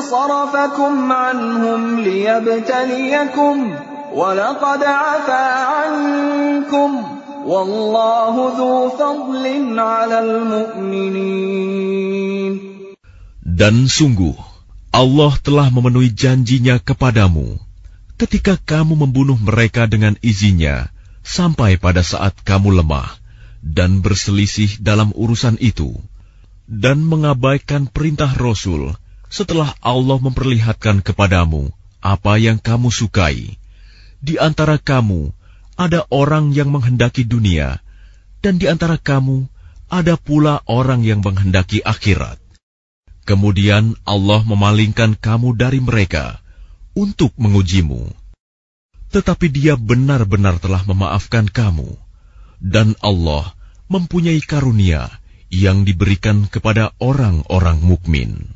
صرفكم عنهم ليبتليكم ولقد عفا عنكم والله ذو فضل على المؤمنين Dan sungguh, Allah telah memenuhi janjinya kepadamu ketika kamu membunuh mereka dengan izinnya sampai pada saat kamu lemah dan berselisih dalam urusan itu dan mengabaikan perintah Rasul setelah Allah memperlihatkan kepadamu apa yang kamu sukai. Di antara kamu ada orang yang menghendaki dunia, dan di antara kamu ada pula orang yang menghendaki akhirat. Kemudian Allah memalingkan kamu dari mereka untuk mengujimu. Tetapi Dia benar-benar telah memaafkan kamu, dan Allah mempunyai karunia yang diberikan kepada orang-orang mukmin.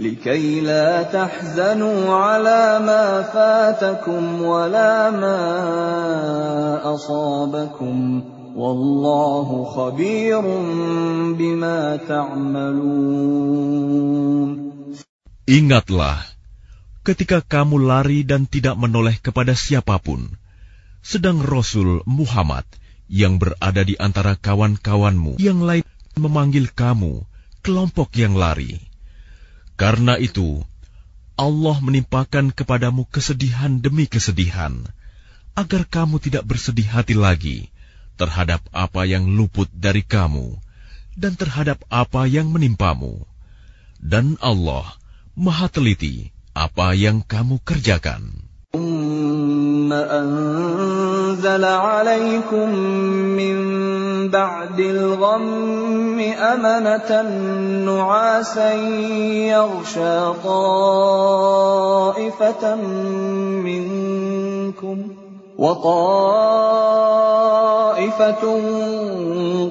لكي لا تحزنوا على ما فاتكم ولا ما أصابكم والله خبير بما تعملون Ingatlah, ketika kamu lari dan tidak menoleh kepada siapapun, sedang Rasul Muhammad yang berada di antara kawan-kawanmu yang lain memanggil kamu, kelompok yang lari. Karena itu, Allah menimpakan kepadamu kesedihan demi kesedihan, agar kamu tidak bersedih hati lagi terhadap apa yang luput dari kamu dan terhadap apa yang menimpamu. Dan Allah Maha teliti apa yang kamu kerjakan. ثم أنزل عليكم من بعد الغم أمنة نعاسا يغشى طائفة منكم وطائفة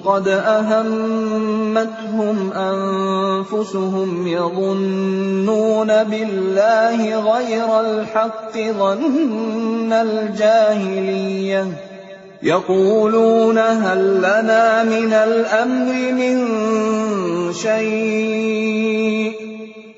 قد أهمتهم أنفسهم يظنون بالله غير الحق ظن الجاهلية. يقولون هل لنا من الأمر من شيء؟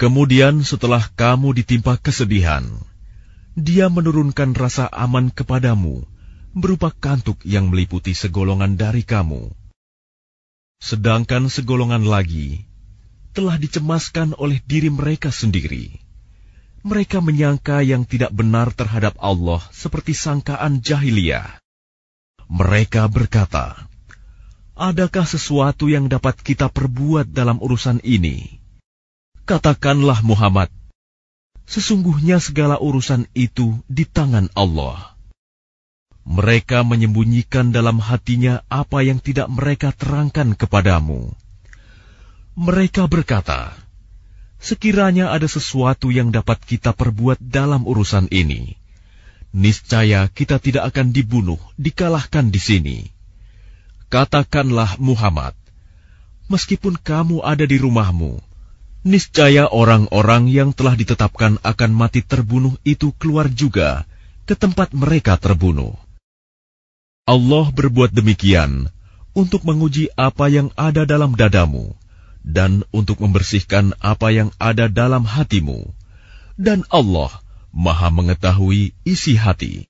Kemudian setelah kamu ditimpa kesedihan, Dia menurunkan rasa aman kepadamu berupa kantuk yang meliputi segolongan dari kamu. Sedangkan segolongan lagi telah dicemaskan oleh diri mereka sendiri. Mereka menyangka yang tidak benar terhadap Allah seperti sangkaan jahiliyah. Mereka berkata, "Adakah sesuatu yang dapat kita perbuat dalam urusan ini?" Katakanlah Muhammad, sesungguhnya segala urusan itu di tangan Allah. Mereka menyembunyikan dalam hatinya apa yang tidak mereka terangkan kepadamu. Mereka berkata, "Sekiranya ada sesuatu yang dapat kita perbuat dalam urusan ini, niscaya kita tidak akan dibunuh, dikalahkan di sini." Katakanlah Muhammad, meskipun kamu ada di rumahmu, niscaya orang-orang yang telah ditetapkan akan mati terbunuh itu keluar juga ke tempat mereka terbunuh. Allah berbuat demikian untuk menguji apa yang ada dalam dadamu dan untuk membersihkan apa yang ada dalam hatimu. Dan Allah Maha mengetahui isi hati.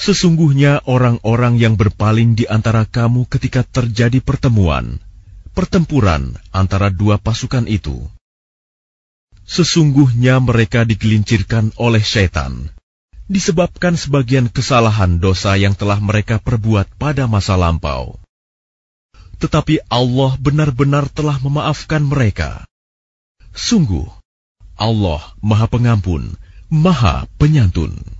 Sesungguhnya orang-orang yang berpaling di antara kamu ketika terjadi pertemuan, pertempuran antara dua pasukan itu. Sesungguhnya mereka digelincirkan oleh setan, disebabkan sebagian kesalahan dosa yang telah mereka perbuat pada masa lampau. Tetapi Allah benar-benar telah memaafkan mereka. Sungguh, Allah Maha Pengampun, Maha Penyantun.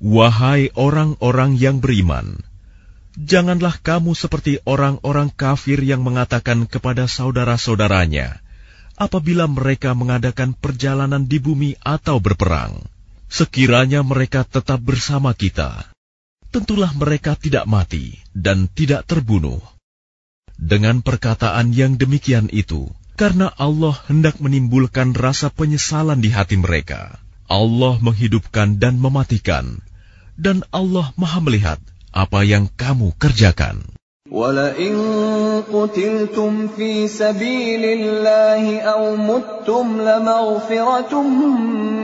Wahai orang-orang yang beriman, janganlah kamu seperti orang-orang kafir yang mengatakan kepada saudara-saudaranya apabila mereka mengadakan perjalanan di bumi atau berperang. Sekiranya mereka tetap bersama kita, tentulah mereka tidak mati dan tidak terbunuh. Dengan perkataan yang demikian itu, karena Allah hendak menimbulkan rasa penyesalan di hati mereka, Allah menghidupkan dan mematikan, dan Allah Maha melihat apa yang kamu kerjakan. ولئن قتلتم في سبيل الله أو متم لمغفرة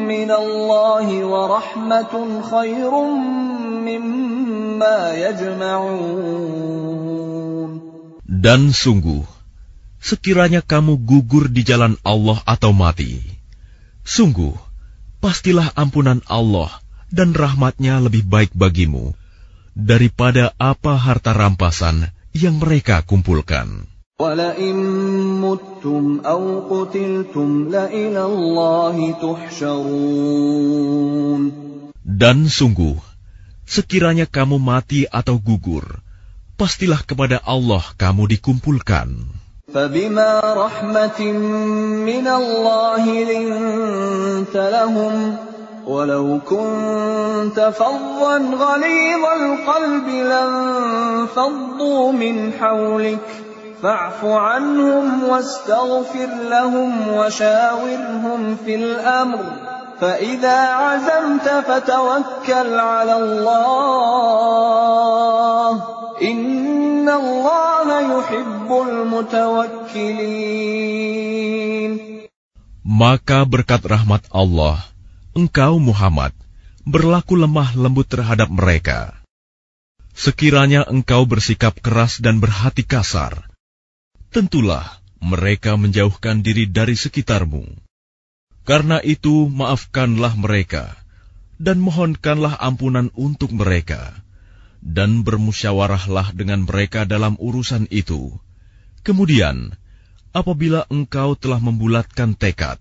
من الله ورحمة خير مما يجمعون Dan sungguh, sekiranya kamu gugur di jalan Allah atau mati, sungguh, pastilah ampunan Allah dan rahmatnya lebih baik bagimu daripada apa harta rampasan yang mereka kumpulkan. ولئن متم أو قتلتم لإلى الله تحشرون Dan sungguh, sekiranya kamu mati atau gugur, pastilah kepada Allah kamu dikumpulkan. فبما رحمة من الله لنت لهم ولو كنت فظا غليظ القلب لانفضوا من حولك. فاعف عنهم واستغفر لهم وشاورهم في الأمر. فإذا عزمت فتوكل على الله. إن الله يحب المتوكلين. Maka berkat rahmat Allah, engkau Muhammad berlaku lemah lembut terhadap mereka. Sekiranya engkau bersikap keras dan berhati kasar, tentulah mereka menjauhkan diri dari sekitarmu. Karena itu, maafkanlah mereka dan mohonkanlah ampunan untuk mereka, dan bermusyawarahlah dengan mereka dalam urusan itu. Kemudian, apabila engkau telah membulatkan tekad,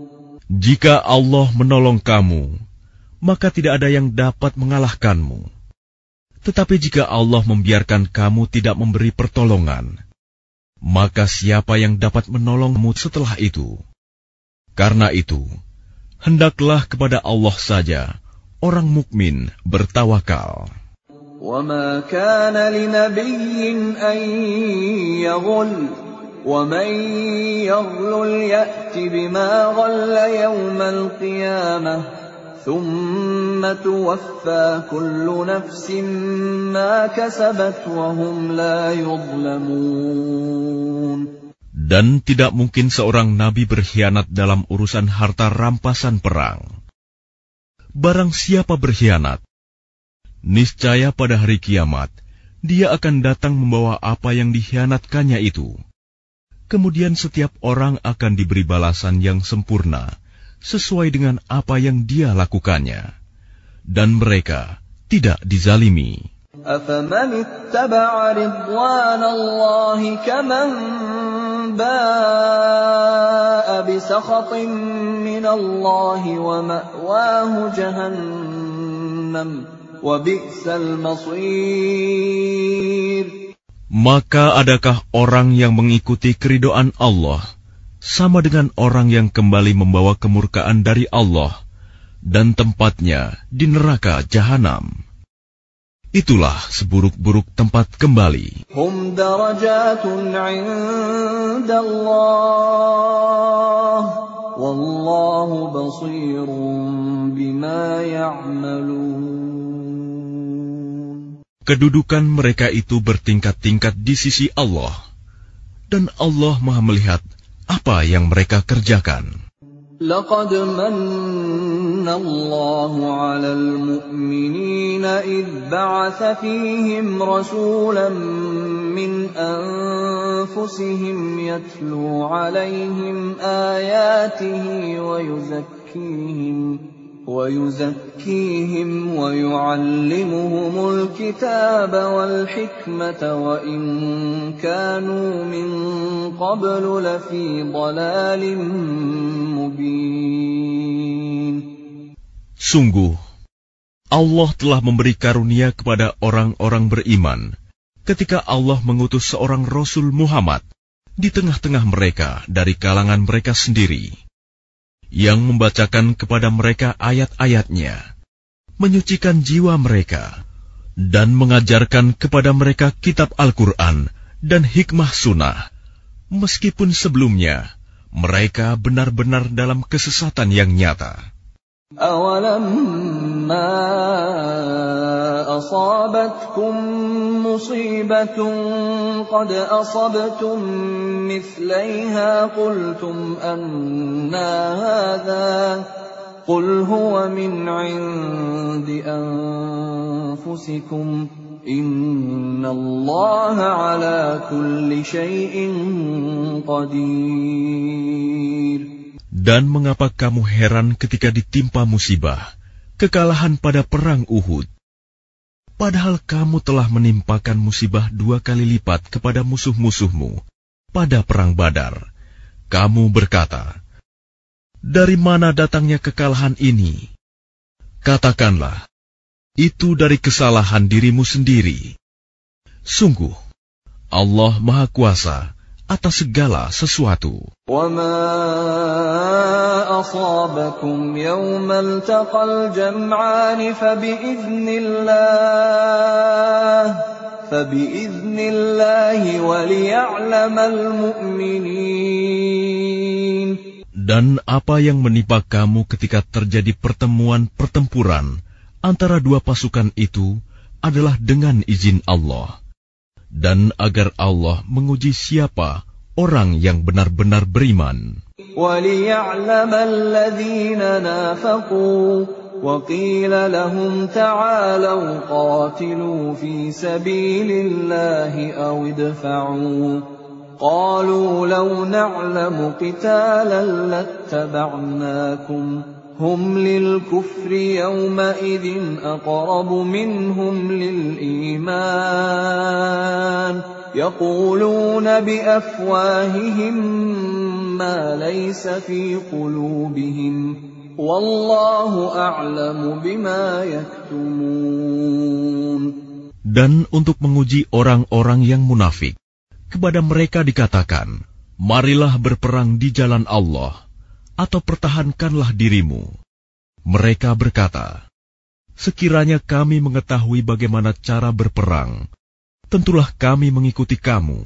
Jika Allah menolong kamu, maka tidak ada yang dapat mengalahkanmu. Tetapi jika Allah membiarkan kamu tidak memberi pertolongan, maka siapa yang dapat menolongmu setelah itu? Karena itu, hendaklah kepada Allah saja orang mukmin bertawakal. وما كان لنبي أن يغل ومن يغل يأت بما غل يوم القيامة ثم توفى كل نفس ما كسبت وهم لا يظلمون Dan tidak mungkin seorang nabi berkhianat dalam urusan harta rampasan perang. Barang siapa berkhianat, niscaya pada hari kiamat dia akan datang membawa apa yang dikhianatkannya itu. Kemudian setiap orang akan diberi balasan yang sempurna sesuai dengan apa yang dia lakukannya. Dan mereka tidak dizalimi. Maka adakah orang yang mengikuti keridoan Allah sama dengan orang yang kembali membawa kemurkaan dari Allah dan tempatnya di neraka jahanam? Itulah seburuk-buruk tempat kembali. Hum darajatun wallahu basirun bima ya'malun. Kedudukan mereka itu bertingkat-tingkat di sisi Allah, dan Allah Maha Melihat apa yang mereka kerjakan. لقد من الله على المؤمنين إذ بعث فيهم رسولا من أنفسهم يتلو عليهم آياته ويزكيهم ويزكيهم ويعلمهم الكتاب والحكمة وإن كانوا من قبل لفي ضلال مبين Sungguh, Allah telah memberi karunia kepada orang-orang beriman ketika Allah mengutus seorang Rasul Muhammad di tengah-tengah mereka dari kalangan mereka sendiri, yang membacakan kepada mereka ayat-ayatnya, menyucikan jiwa mereka, dan mengajarkan kepada mereka kitab Al-Quran dan hikmah sunnah, meskipun sebelumnya mereka benar-benar dalam kesesatan yang nyata. أولما أصابتكم مصيبة قد أصبتم مثليها قلتم أنا هذا قل هو من عند أنفسكم إن الله على كل شيء قدير Dan mengapa kamu heran ketika ditimpa musibah, kekalahan pada perang Uhud? Padahal kamu telah menimpakan musibah dua kali lipat kepada musuh-musuhmu pada perang Badar. Kamu berkata, "Dari mana datangnya kekalahan ini?" Katakanlah, "Itu dari kesalahan dirimu sendiri." Sungguh, Allah Maha Kuasa atas segala sesuatu. وما أصابكم يوم التقى الجمعان فبإذن الله فبإذن الله وليعلم المؤمنين Dan apa yang menimpa kamu ketika terjadi pertemuan pertempuran antara dua pasukan itu adalah dengan izin Allah. Dan agar Allah menguji siapa orang yang benar-benar beriman. وليعلم الذين نافقوا وقيل لهم تعالوا قاتلوا في سبيل الله أو ادفعوا قالوا لو نعلم قتالا لاتبعناكم هم للكفر يومئذ أقرب منهم للإيمان يقولون بأفواههم ما ليس في قلوبهم والله أعلم بما يكتمون Dan untuk menguji orang-orang yang munafik, kepada mereka dikatakan, Marilah berperang di jalan Allah, atau pertahankanlah dirimu. Mereka berkata, Sekiranya kami mengetahui bagaimana cara berperang, tentulah kami mengikuti kamu.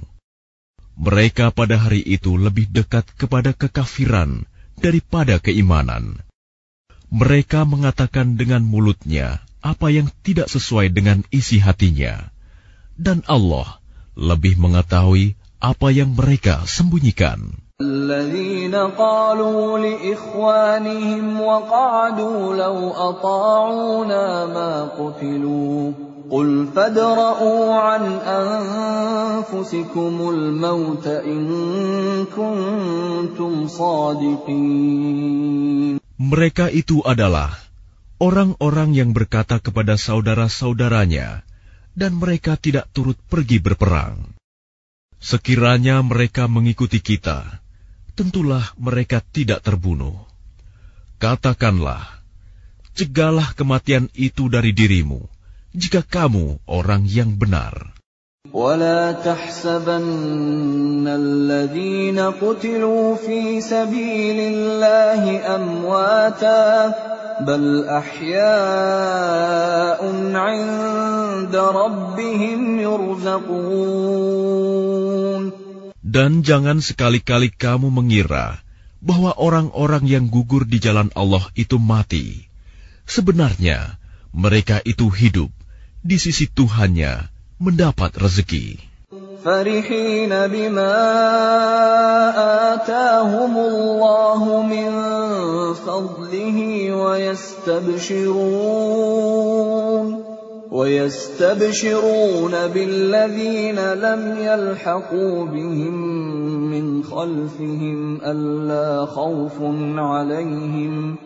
Mereka pada hari itu lebih dekat kepada kekafiran daripada keimanan. Mereka mengatakan dengan mulutnya apa yang tidak sesuai dengan isi hatinya, dan Allah lebih mengetahui apa yang mereka sembunyikan. الذين قالوا لإخوانهم وقعدوا لو أطاعونا ما قتلوا قل فادرءوا عن أنفسكم الموت إن كنتم صادقين Mereka itu adalah orang-orang yang berkata kepada saudara-saudaranya, dan mereka tidak turut pergi berperang. Sekiranya mereka mengikuti kita, tentulah mereka tidak terbunuh. Katakanlah, cegahlah kematian itu dari dirimu, jika kamu orang yang benar. ولا تحسبن الذين قتلوا في سبيل الله أمواتا بل أحياء عند ربهم يرزقون Dan jangan sekali-kali kamu mengira bahwa orang-orang yang gugur di jalan Allah itu mati. Sebenarnya, mereka itu hidup di sisi Tuhannya mendapat rezeki. فرحين بما آتاهم الله من فضله ويستبشرون ويستبشرون بالذين لم يلحقوا بهم من خلفهم ألا خوف عليهم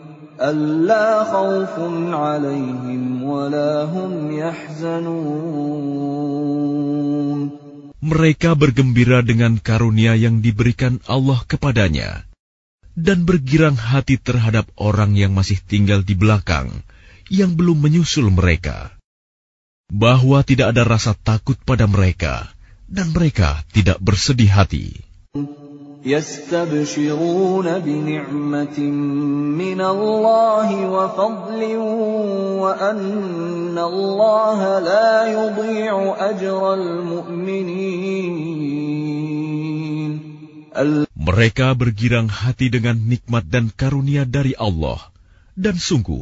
ألا خوف عليهم ولا هم يحزنون Mereka bergembira dengan karunia yang diberikan Allah kepadanya, dan bergirang hati terhadap orang yang masih tinggal di belakang, yang belum menyusul mereka, bahwa tidak ada rasa takut pada mereka, dan mereka tidak bersedih hati. يستبشرون بنعمة من الله وفضل وأن الله لا يضيع أجر المؤمنين Mereka bergirang hati dengan nikmat dan karunia dari Allah, dan sungguh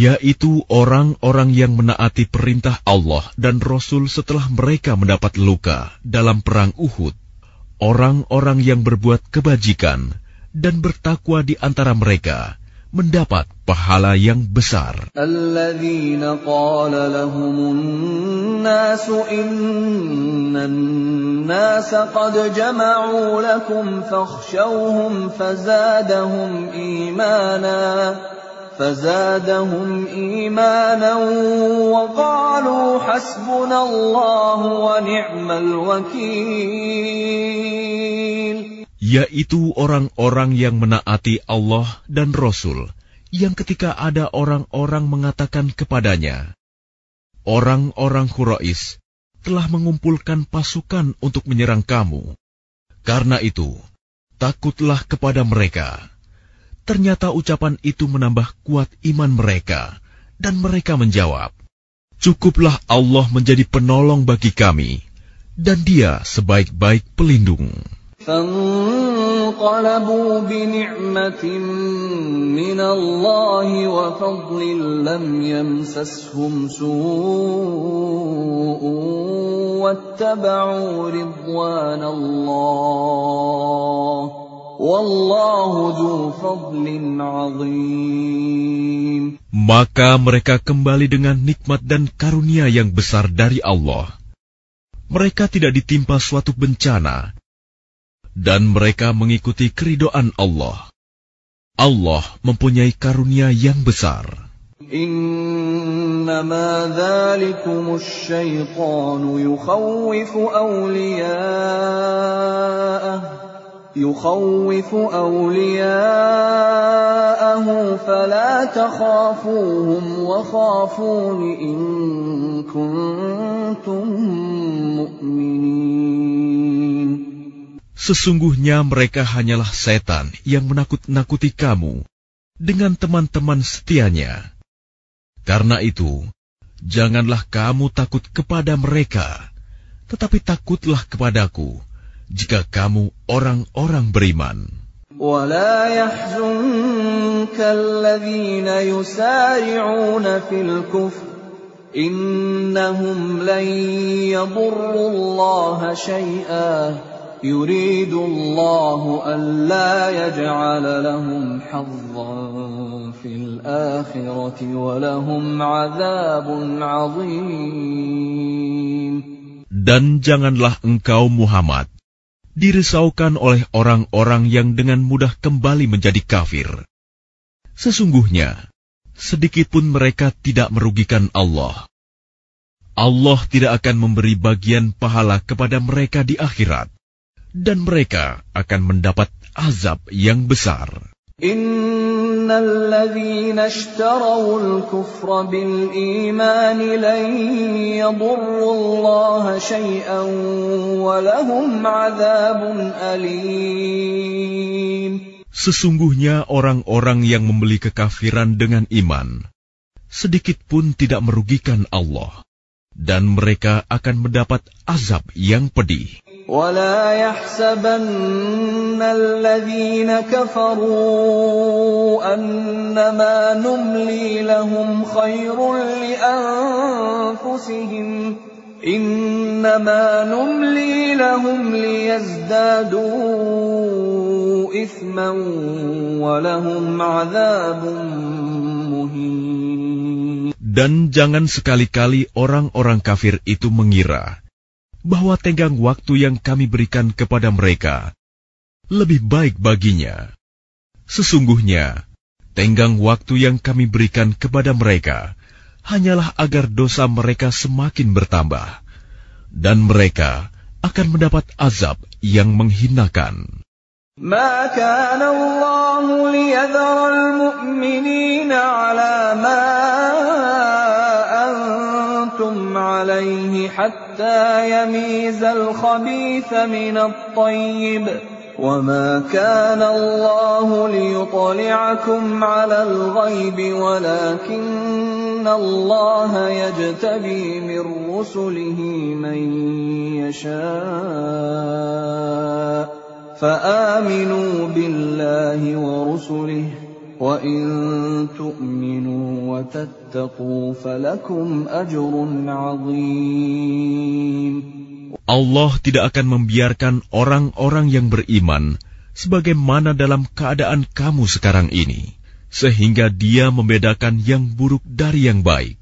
yaitu orang-orang yang menaati perintah Allah dan Rasul setelah mereka mendapat luka dalam perang Uhud, orang-orang yang berbuat kebajikan dan bertakwa di antara mereka mendapat pahala yang besar. Alladzina qala lahumun nasu innan qad jama'u lakum fakhshawhum fazadahum فزادهم إيمانا وقالوا حسبنا الله ونعم الوكيل yaitu orang-orang yang menaati Allah dan Rasul, yang ketika ada orang-orang mengatakan kepadanya, Orang-orang Quraisy telah mengumpulkan pasukan untuk menyerang kamu. Karena itu, takutlah kepada mereka. Ternyata ucapan itu menambah kuat iman mereka, dan mereka menjawab, Cukuplah Allah menjadi penolong bagi kami, dan Dia sebaik-baik pelindung. فانقلبوا بنعمة من الله وفضل لم يمسسهم سوء واتبعوا رضوان الله والله ذو فضل عظيم Maka mereka kembali dengan nikmat dan karunia yang besar dari Allah. Mereka tidak ditimpa suatu bencana, dan mereka mengikuti keridoan Allah. Allah mempunyai karunia yang besar. إنما ذلكم الشيطان يخوف أولياءه يخوف أولياءه فلا تخافوهم وخافون إن كنتم مؤمنين Sesungguhnya mereka hanyalah setan yang menakut-nakuti kamu dengan teman-teman setianya. Karena itu, janganlah kamu takut kepada mereka, tetapi takutlah kepadaku jika kamu orang-orang beriman. ولا يحزنك الذين يسارعون في الكفر إنهم لن يضروا الله شيئا يريد الله ألا يجعل لهم حظا في الآخرة ولهم عذاب عظيم Dan janganlah engkau Muhammad dirisaukan oleh orang-orang yang dengan mudah kembali menjadi kafir. Sesungguhnya, sedikit pun mereka tidak merugikan Allah. Allah tidak akan memberi bagian pahala kepada mereka di akhirat, dan mereka akan mendapat azab yang besar. إن الذين اشتروا الكفر بالإيمان لن يضروا الله شيئا ولهم عذاب أليم Sesungguhnya orang-orang yang membeli kekafiran dengan iman, sedikit pun tidak merugikan Allah, dan mereka akan mendapat azab yang pedih. ولا يحسبن الذين كفروا أنما نملي لهم خير لأنفسهم إنما نملي لهم ليزدادوا إثما ولهم عذاب مهين Dan jangan sekali-kali orang-orang kafir itu mengira bahwa tenggang waktu yang kami berikan kepada mereka lebih baik baginya. Sesungguhnya, tenggang waktu yang kami berikan kepada mereka hanyalah agar dosa mereka semakin bertambah, dan mereka akan mendapat azab yang menghinakan. ما كان الله ليذر المؤمنين على ما أنتم عليه حتى يميز الخبيث من الطيب. وما كان الله ليطلعكم على الغيب ولكن الله يجتبي من رسله من يشاء فآمنوا بالله ورسله وإن تؤمنوا وتتقوا فلكم أجر عظيم Allah tidak akan membiarkan orang-orang yang beriman sebagaimana dalam keadaan kamu sekarang ini, sehingga Dia membedakan yang buruk dari yang baik.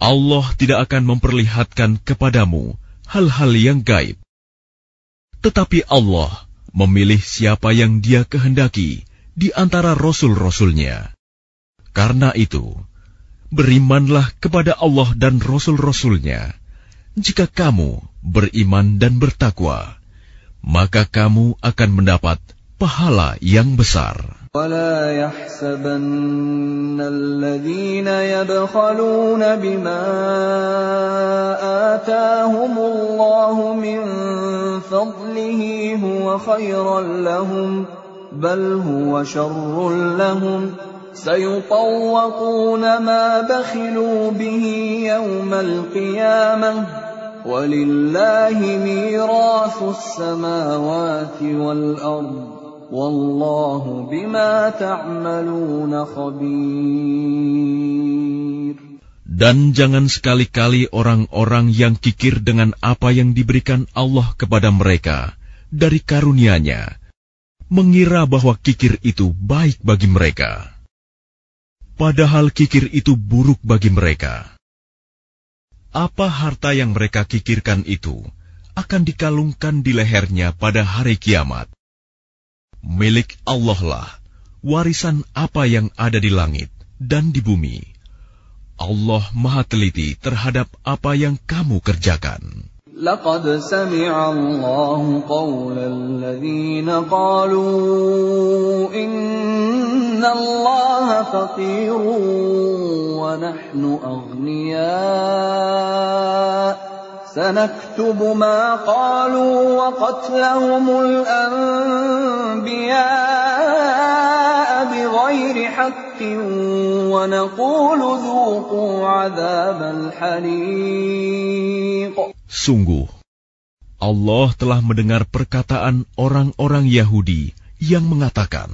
Allah tidak akan memperlihatkan kepadamu hal-hal yang gaib, tetapi Allah memilih siapa yang Dia kehendaki di antara rasul-rasulnya. Karena itu, berimanlah kepada Allah dan rasul-rasulnya. Jika kamu beriman dan bertakwa, maka kamu akan mendapat pahala yang besar. ولا يحسبن الذين يبخلون بما آتاهم الله من فضله هو خيرا لهم بل هو شر لهم سيطوقون ما بخلوا به يوم القيامة ولله ميراث السماوات والأرض Wallahu bima ta'maluna khabir. Dan jangan sekali-kali orang-orang yang kikir dengan apa yang diberikan Allah kepada mereka dari karunia-Nya, mengira bahwa kikir itu baik bagi mereka. Padahal kikir itu buruk bagi mereka. Apa harta yang mereka kikirkan itu akan dikalungkan di lehernya pada hari kiamat milik Allah lah warisan apa yang ada di langit dan di bumi. Allah Maha Teliti terhadap apa yang kamu kerjakan. لقد سمع الله قول الذين قالوا إن الله فقير ونحن أغنياء. سنكتب ما قالوا وقتلهم الأنبياء. بغير حق ونقول ذوقوا عذاب الحريق Sungguh, Allah telah mendengar perkataan orang-orang Yahudi yang mengatakan,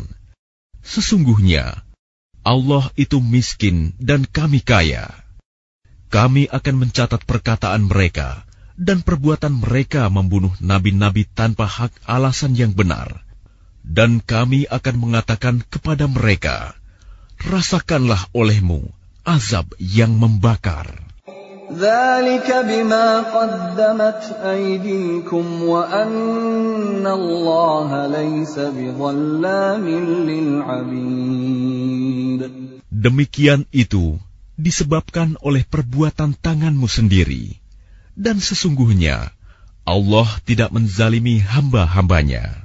Sesungguhnya, Allah itu miskin dan kami kaya. Kami akan mencatat perkataan mereka dan perbuatan mereka membunuh nabi-nabi tanpa hak alasan yang benar. Dan kami akan mengatakan kepada mereka, Rasakanlah olehmu azab yang membakar. Demikian itu disebabkan oleh perbuatan tanganmu sendiri dan sesungguhnya Allah tidak menzalimi hamba-hambanya.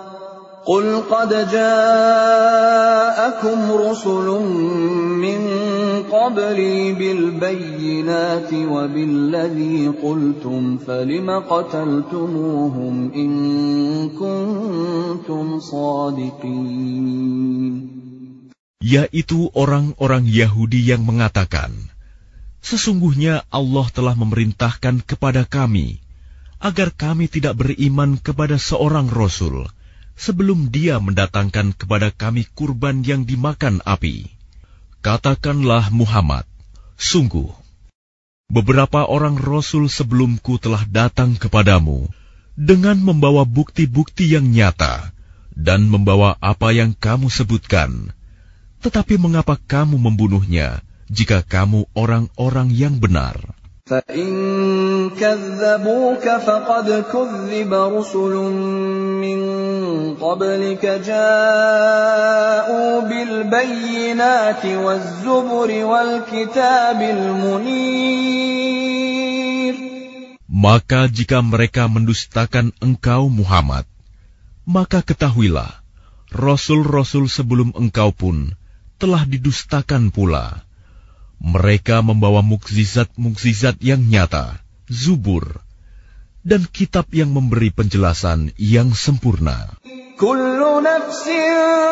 قل قد جاءكم رسل من قبلي بالبينات وبالذي قلتم فلم قتلتموهم إن كنتم صادقين yaitu orang-orang Yahudi yang mengatakan, Sesungguhnya Allah telah memerintahkan kepada kami agar kami tidak beriman kepada seorang Rasul, sebelum dia mendatangkan kepada kami kurban yang dimakan api. Katakanlah Muhammad, sungguh, beberapa orang rasul sebelumku telah datang kepadamu dengan membawa bukti-bukti yang nyata dan membawa apa yang kamu sebutkan. Tetapi mengapa kamu membunuhnya jika kamu orang-orang yang benar?' فإن كذبوك فقد كذب رسل من قبلك جاءوا بالبينات والزبر والكتاب المنير Maka jika mereka mendustakan engkau Muhammad, maka ketahuilah, Rasul-Rasul sebelum engkau pun telah didustakan pula. Mereka membawa mukzizat-mukzizat yang nyata, zubur, dan kitab yang memberi penjelasan yang sempurna. Kullu nafsin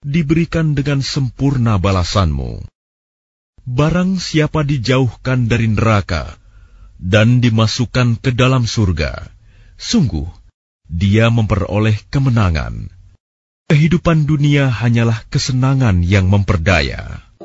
diberikan dengan sempurna balasanmu. Barang siapa dijauhkan dari neraka dan dimasukkan ke dalam surga, sungguh dia memperoleh kemenangan. Kehidupan dunia hanyalah kesenangan yang memperdaya.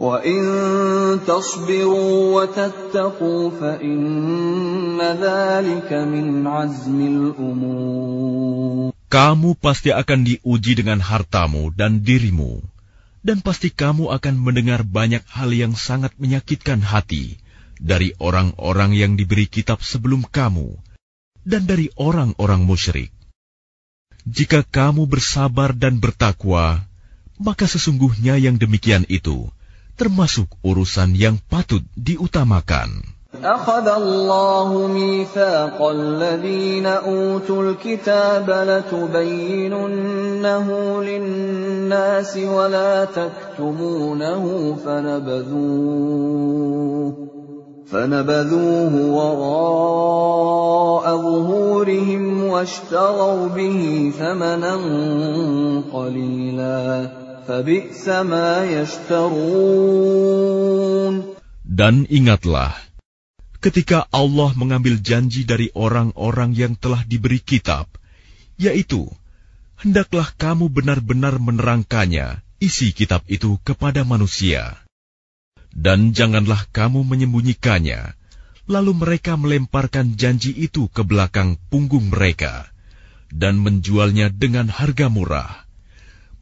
وَإِن تَصْبِرُوا وَتَتَّقُوا فَإِنَّ ذَلِكَ مِنْ عَزْمِ الْأُمُورِ Kamu pasti akan diuji dengan hartamu dan dirimu, dan pasti kamu akan mendengar banyak hal yang sangat menyakitkan hati dari orang-orang yang diberi kitab sebelum kamu, dan dari orang-orang musyrik. Jika kamu bersabar dan bertakwa, maka sesungguhnya yang demikian itu termasuk urusan yang patut diutamakan. أخذ الله ميثاق الذين أوتوا الكتاب لتبيننه للناس ولا تكتمونه فنبذوه فنبذوه وراء ظهورهم واشتروا به ثمنا قليلا Dan ingatlah, ketika Allah mengambil janji dari orang-orang yang telah diberi kitab, yaitu, hendaklah kamu benar-benar menerangkannya, isi kitab itu kepada manusia. Dan janganlah kamu menyembunyikannya, lalu mereka melemparkan janji itu ke belakang punggung mereka, dan menjualnya dengan harga murah.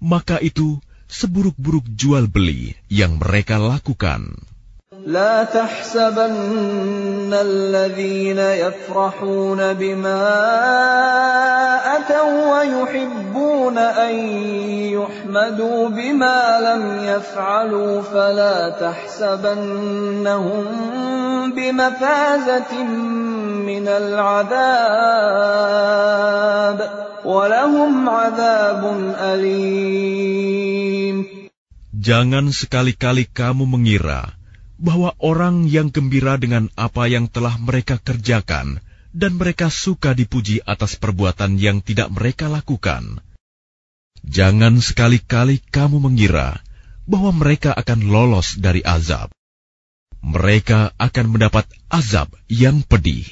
Maka itu seburuk-buruk jual beli yang mereka lakukan. لا تحسبن الذين يفرحون بما أتوا ويحبون أن يحمدوا بما لم يفعلوا فلا تحسبنهم بمفازة من العذاب ولهم عذاب أليم. Jangan sekali-kali kamu mengira bahwa orang yang gembira dengan apa yang telah mereka kerjakan dan mereka suka dipuji atas perbuatan yang tidak mereka lakukan. Jangan sekali-kali kamu mengira bahwa mereka akan lolos dari azab. Mereka akan mendapat azab yang pedih.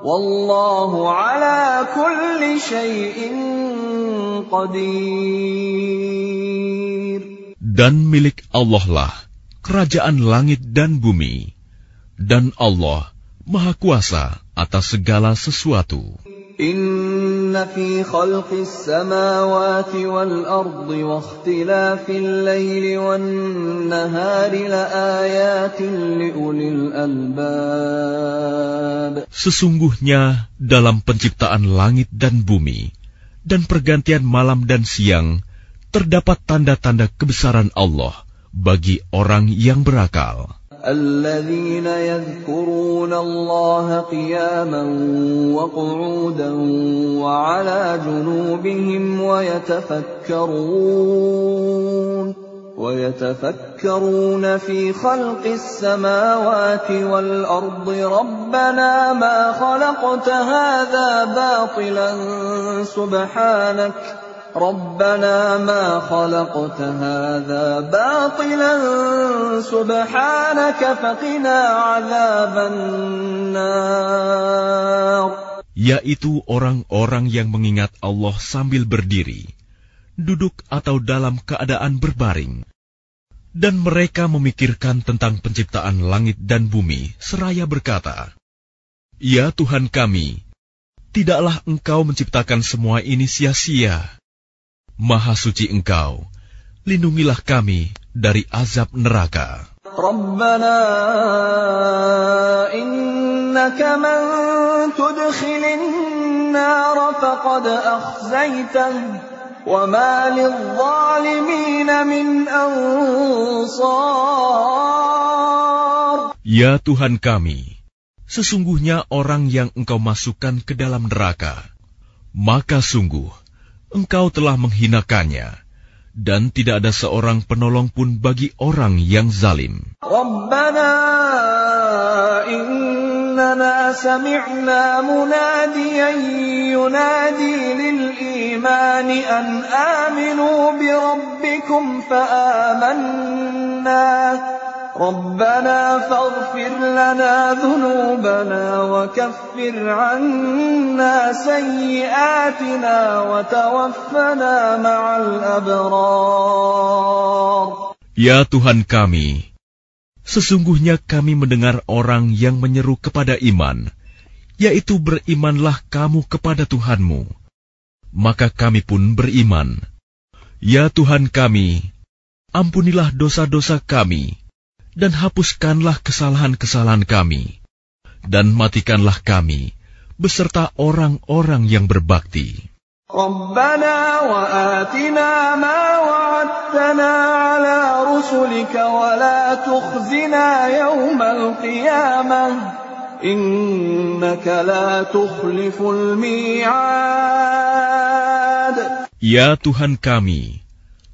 Wallahu ala kulli syai'in qadir. Dan milik Allah lah kerajaan langit dan bumi. Dan Allah Maha Kuasa atas segala sesuatu. إن في خلق السماوات والأرض واختلاف الليل والنهار لآيات لأولي الألباب Sesungguhnya dalam penciptaan langit dan bumi dan pergantian malam dan siang terdapat tanda-tanda kebesaran Allah bagi orang yang berakal. الذين يذكرون الله قياما وقعودا وعلى جنوبهم ويتفكرون ويتفكرون في خلق السماوات والأرض ربنا ما خلقت هذا باطلا سبحانك ربنا ما خلقت هذا باطلا سبحانك فقنا عذاب النار yaitu orang-orang yang mengingat Allah sambil berdiri, duduk atau dalam keadaan berbaring, dan mereka memikirkan tentang penciptaan langit dan bumi, seraya berkata, "Ya Tuhan kami, tidaklah Engkau menciptakan semua ini sia-sia." Maha suci Engkau, lindungilah kami dari azab neraka. Rabbana innaka man tudkhilin النار فقد أخزيته وما للظالمين من أنصار Ya Tuhan kami, sesungguhnya orang yang Engkau masukkan ke dalam neraka, maka sungguh Engkau telah menghinakannya, dan tidak ada seorang penolong pun bagi orang yang zalim. ربنا إننا سمعنا مناديا ينادي للإيمان أن آمنوا بربكم فآمنا ربنا فاغفر لنا ذنوبنا وكفر عنا سيئاتنا وتوفنا مع الأبرار Ya Tuhan kami, sesungguhnya kami mendengar orang yang menyeru kepada iman, yaitu berimanlah kamu kepada Tuhanmu. Maka kami pun beriman. Ya Tuhan kami, ampunilah dosa-dosa kami, dan hapuskanlah kesalahan-kesalahan kami, dan matikanlah kami beserta orang-orang yang berbakti. ربنا وآتنا ما وعدتنا على رسلك ولا تخزنا يوم القيامة إنك لا تخلف الميعاد Ya Tuhan kami,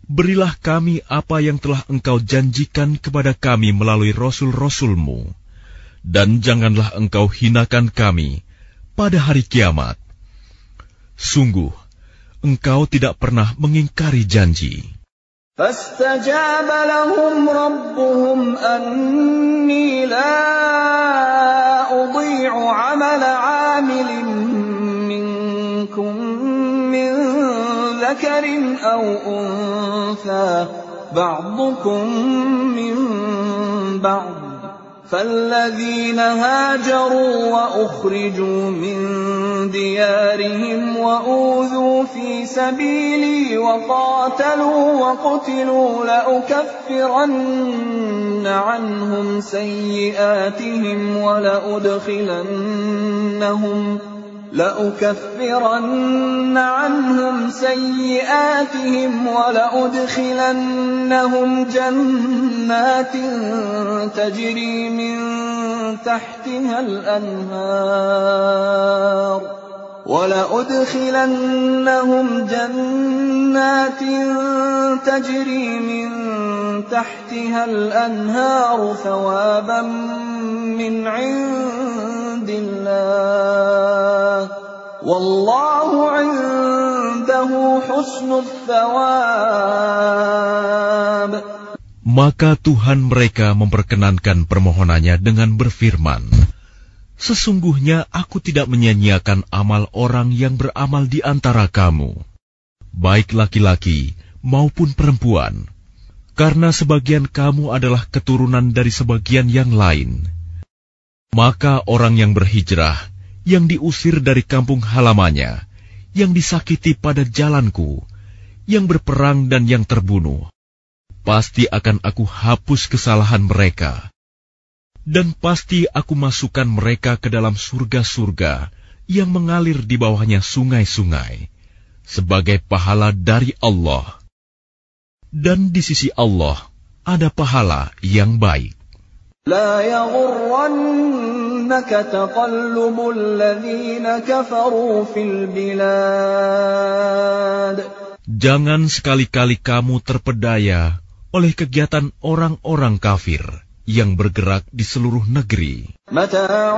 berilah kami apa yang telah Engkau janjikan kepada kami melalui Rasul-Rasulmu, dan janganlah Engkau hinakan kami pada hari kiamat. Sungguh, Engkau tidak pernah mengingkari janji. فاستجاب لهم ربهم أني لا أضيع عمل عامل منكم من ذكر أو أنثى بعضكم من بعض فالذين هاجروا وأخرجوا من ديارهم وأوذوا في سبيلي وقاتلوا وقتلوا لأكفرن عنهم سيئاتهم ولأدخلنهم لأكفرن عنهم سيئاتهم ولأدخلنهم جنات تجري من تحتها الأنهار ولأدخلنهم جنات تجري من تحتها الأنهار ثوابا min wallahu indahu husnul thawab maka Tuhan mereka memperkenankan permohonannya dengan berfirman Sesungguhnya aku tidak menyanyiakan amal orang yang beramal di antara kamu baik laki-laki maupun perempuan karena sebagian kamu adalah keturunan dari sebagian yang lain. Maka orang yang berhijrah, yang diusir dari kampung halamannya, yang disakiti pada jalanku, yang berperang dan yang terbunuh, pasti akan aku hapus kesalahan mereka. Dan pasti aku masukkan mereka ke dalam surga-surga yang mengalir di bawahnya sungai-sungai, sebagai pahala dari Allah. Dan di sisi Allah ada pahala yang baik. لا يغرنك تقلب الذين كفروا في البلاد Jangan sekali-kali kamu terpedaya oleh kegiatan orang-orang kafir yang bergerak di seluruh negeri. متاع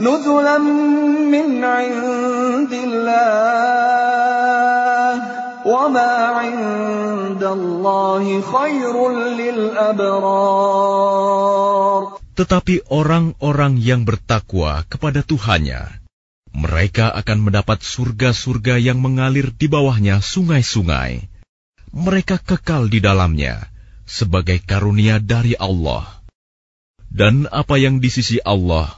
نزلا من عند الله وما عند الله خير للأبرار Tetapi orang-orang yang bertakwa kepada Tuhannya, mereka akan mendapat surga-surga yang mengalir di bawahnya sungai-sungai. Mereka kekal di dalamnya sebagai karunia dari Allah. Dan apa yang di sisi Allah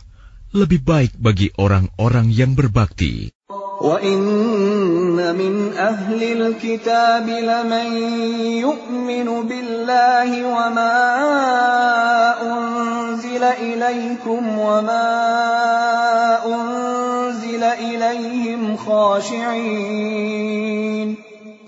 lebih baik bagi orang-orang yang berbakti. وَإِنَّ مِنْ أَهْلِ الْكِتَابِ لَمَن يُؤْمِنُ بِاللَّهِ وَمَا أُنزِلَ إِلَيْكُمْ وَمَا أُنزِلَ إِلَيْهِمْ خَاشِعِينَ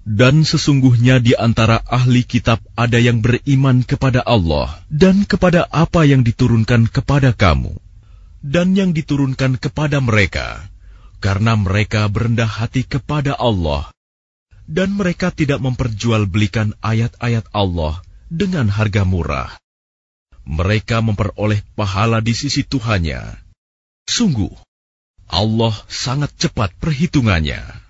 Dan sesungguhnya di antara ahli kitab ada yang beriman kepada Allah dan kepada apa yang diturunkan kepada kamu, dan yang diturunkan kepada mereka, karena mereka berendah hati kepada Allah, dan mereka tidak memperjualbelikan ayat-ayat Allah dengan harga murah. Mereka memperoleh pahala di sisi Tuhannya. Sungguh, Allah sangat cepat perhitungannya.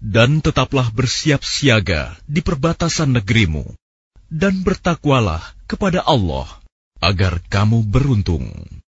dan tetaplah bersiap siaga di perbatasan negerimu, dan bertakwalah kepada Allah agar kamu beruntung.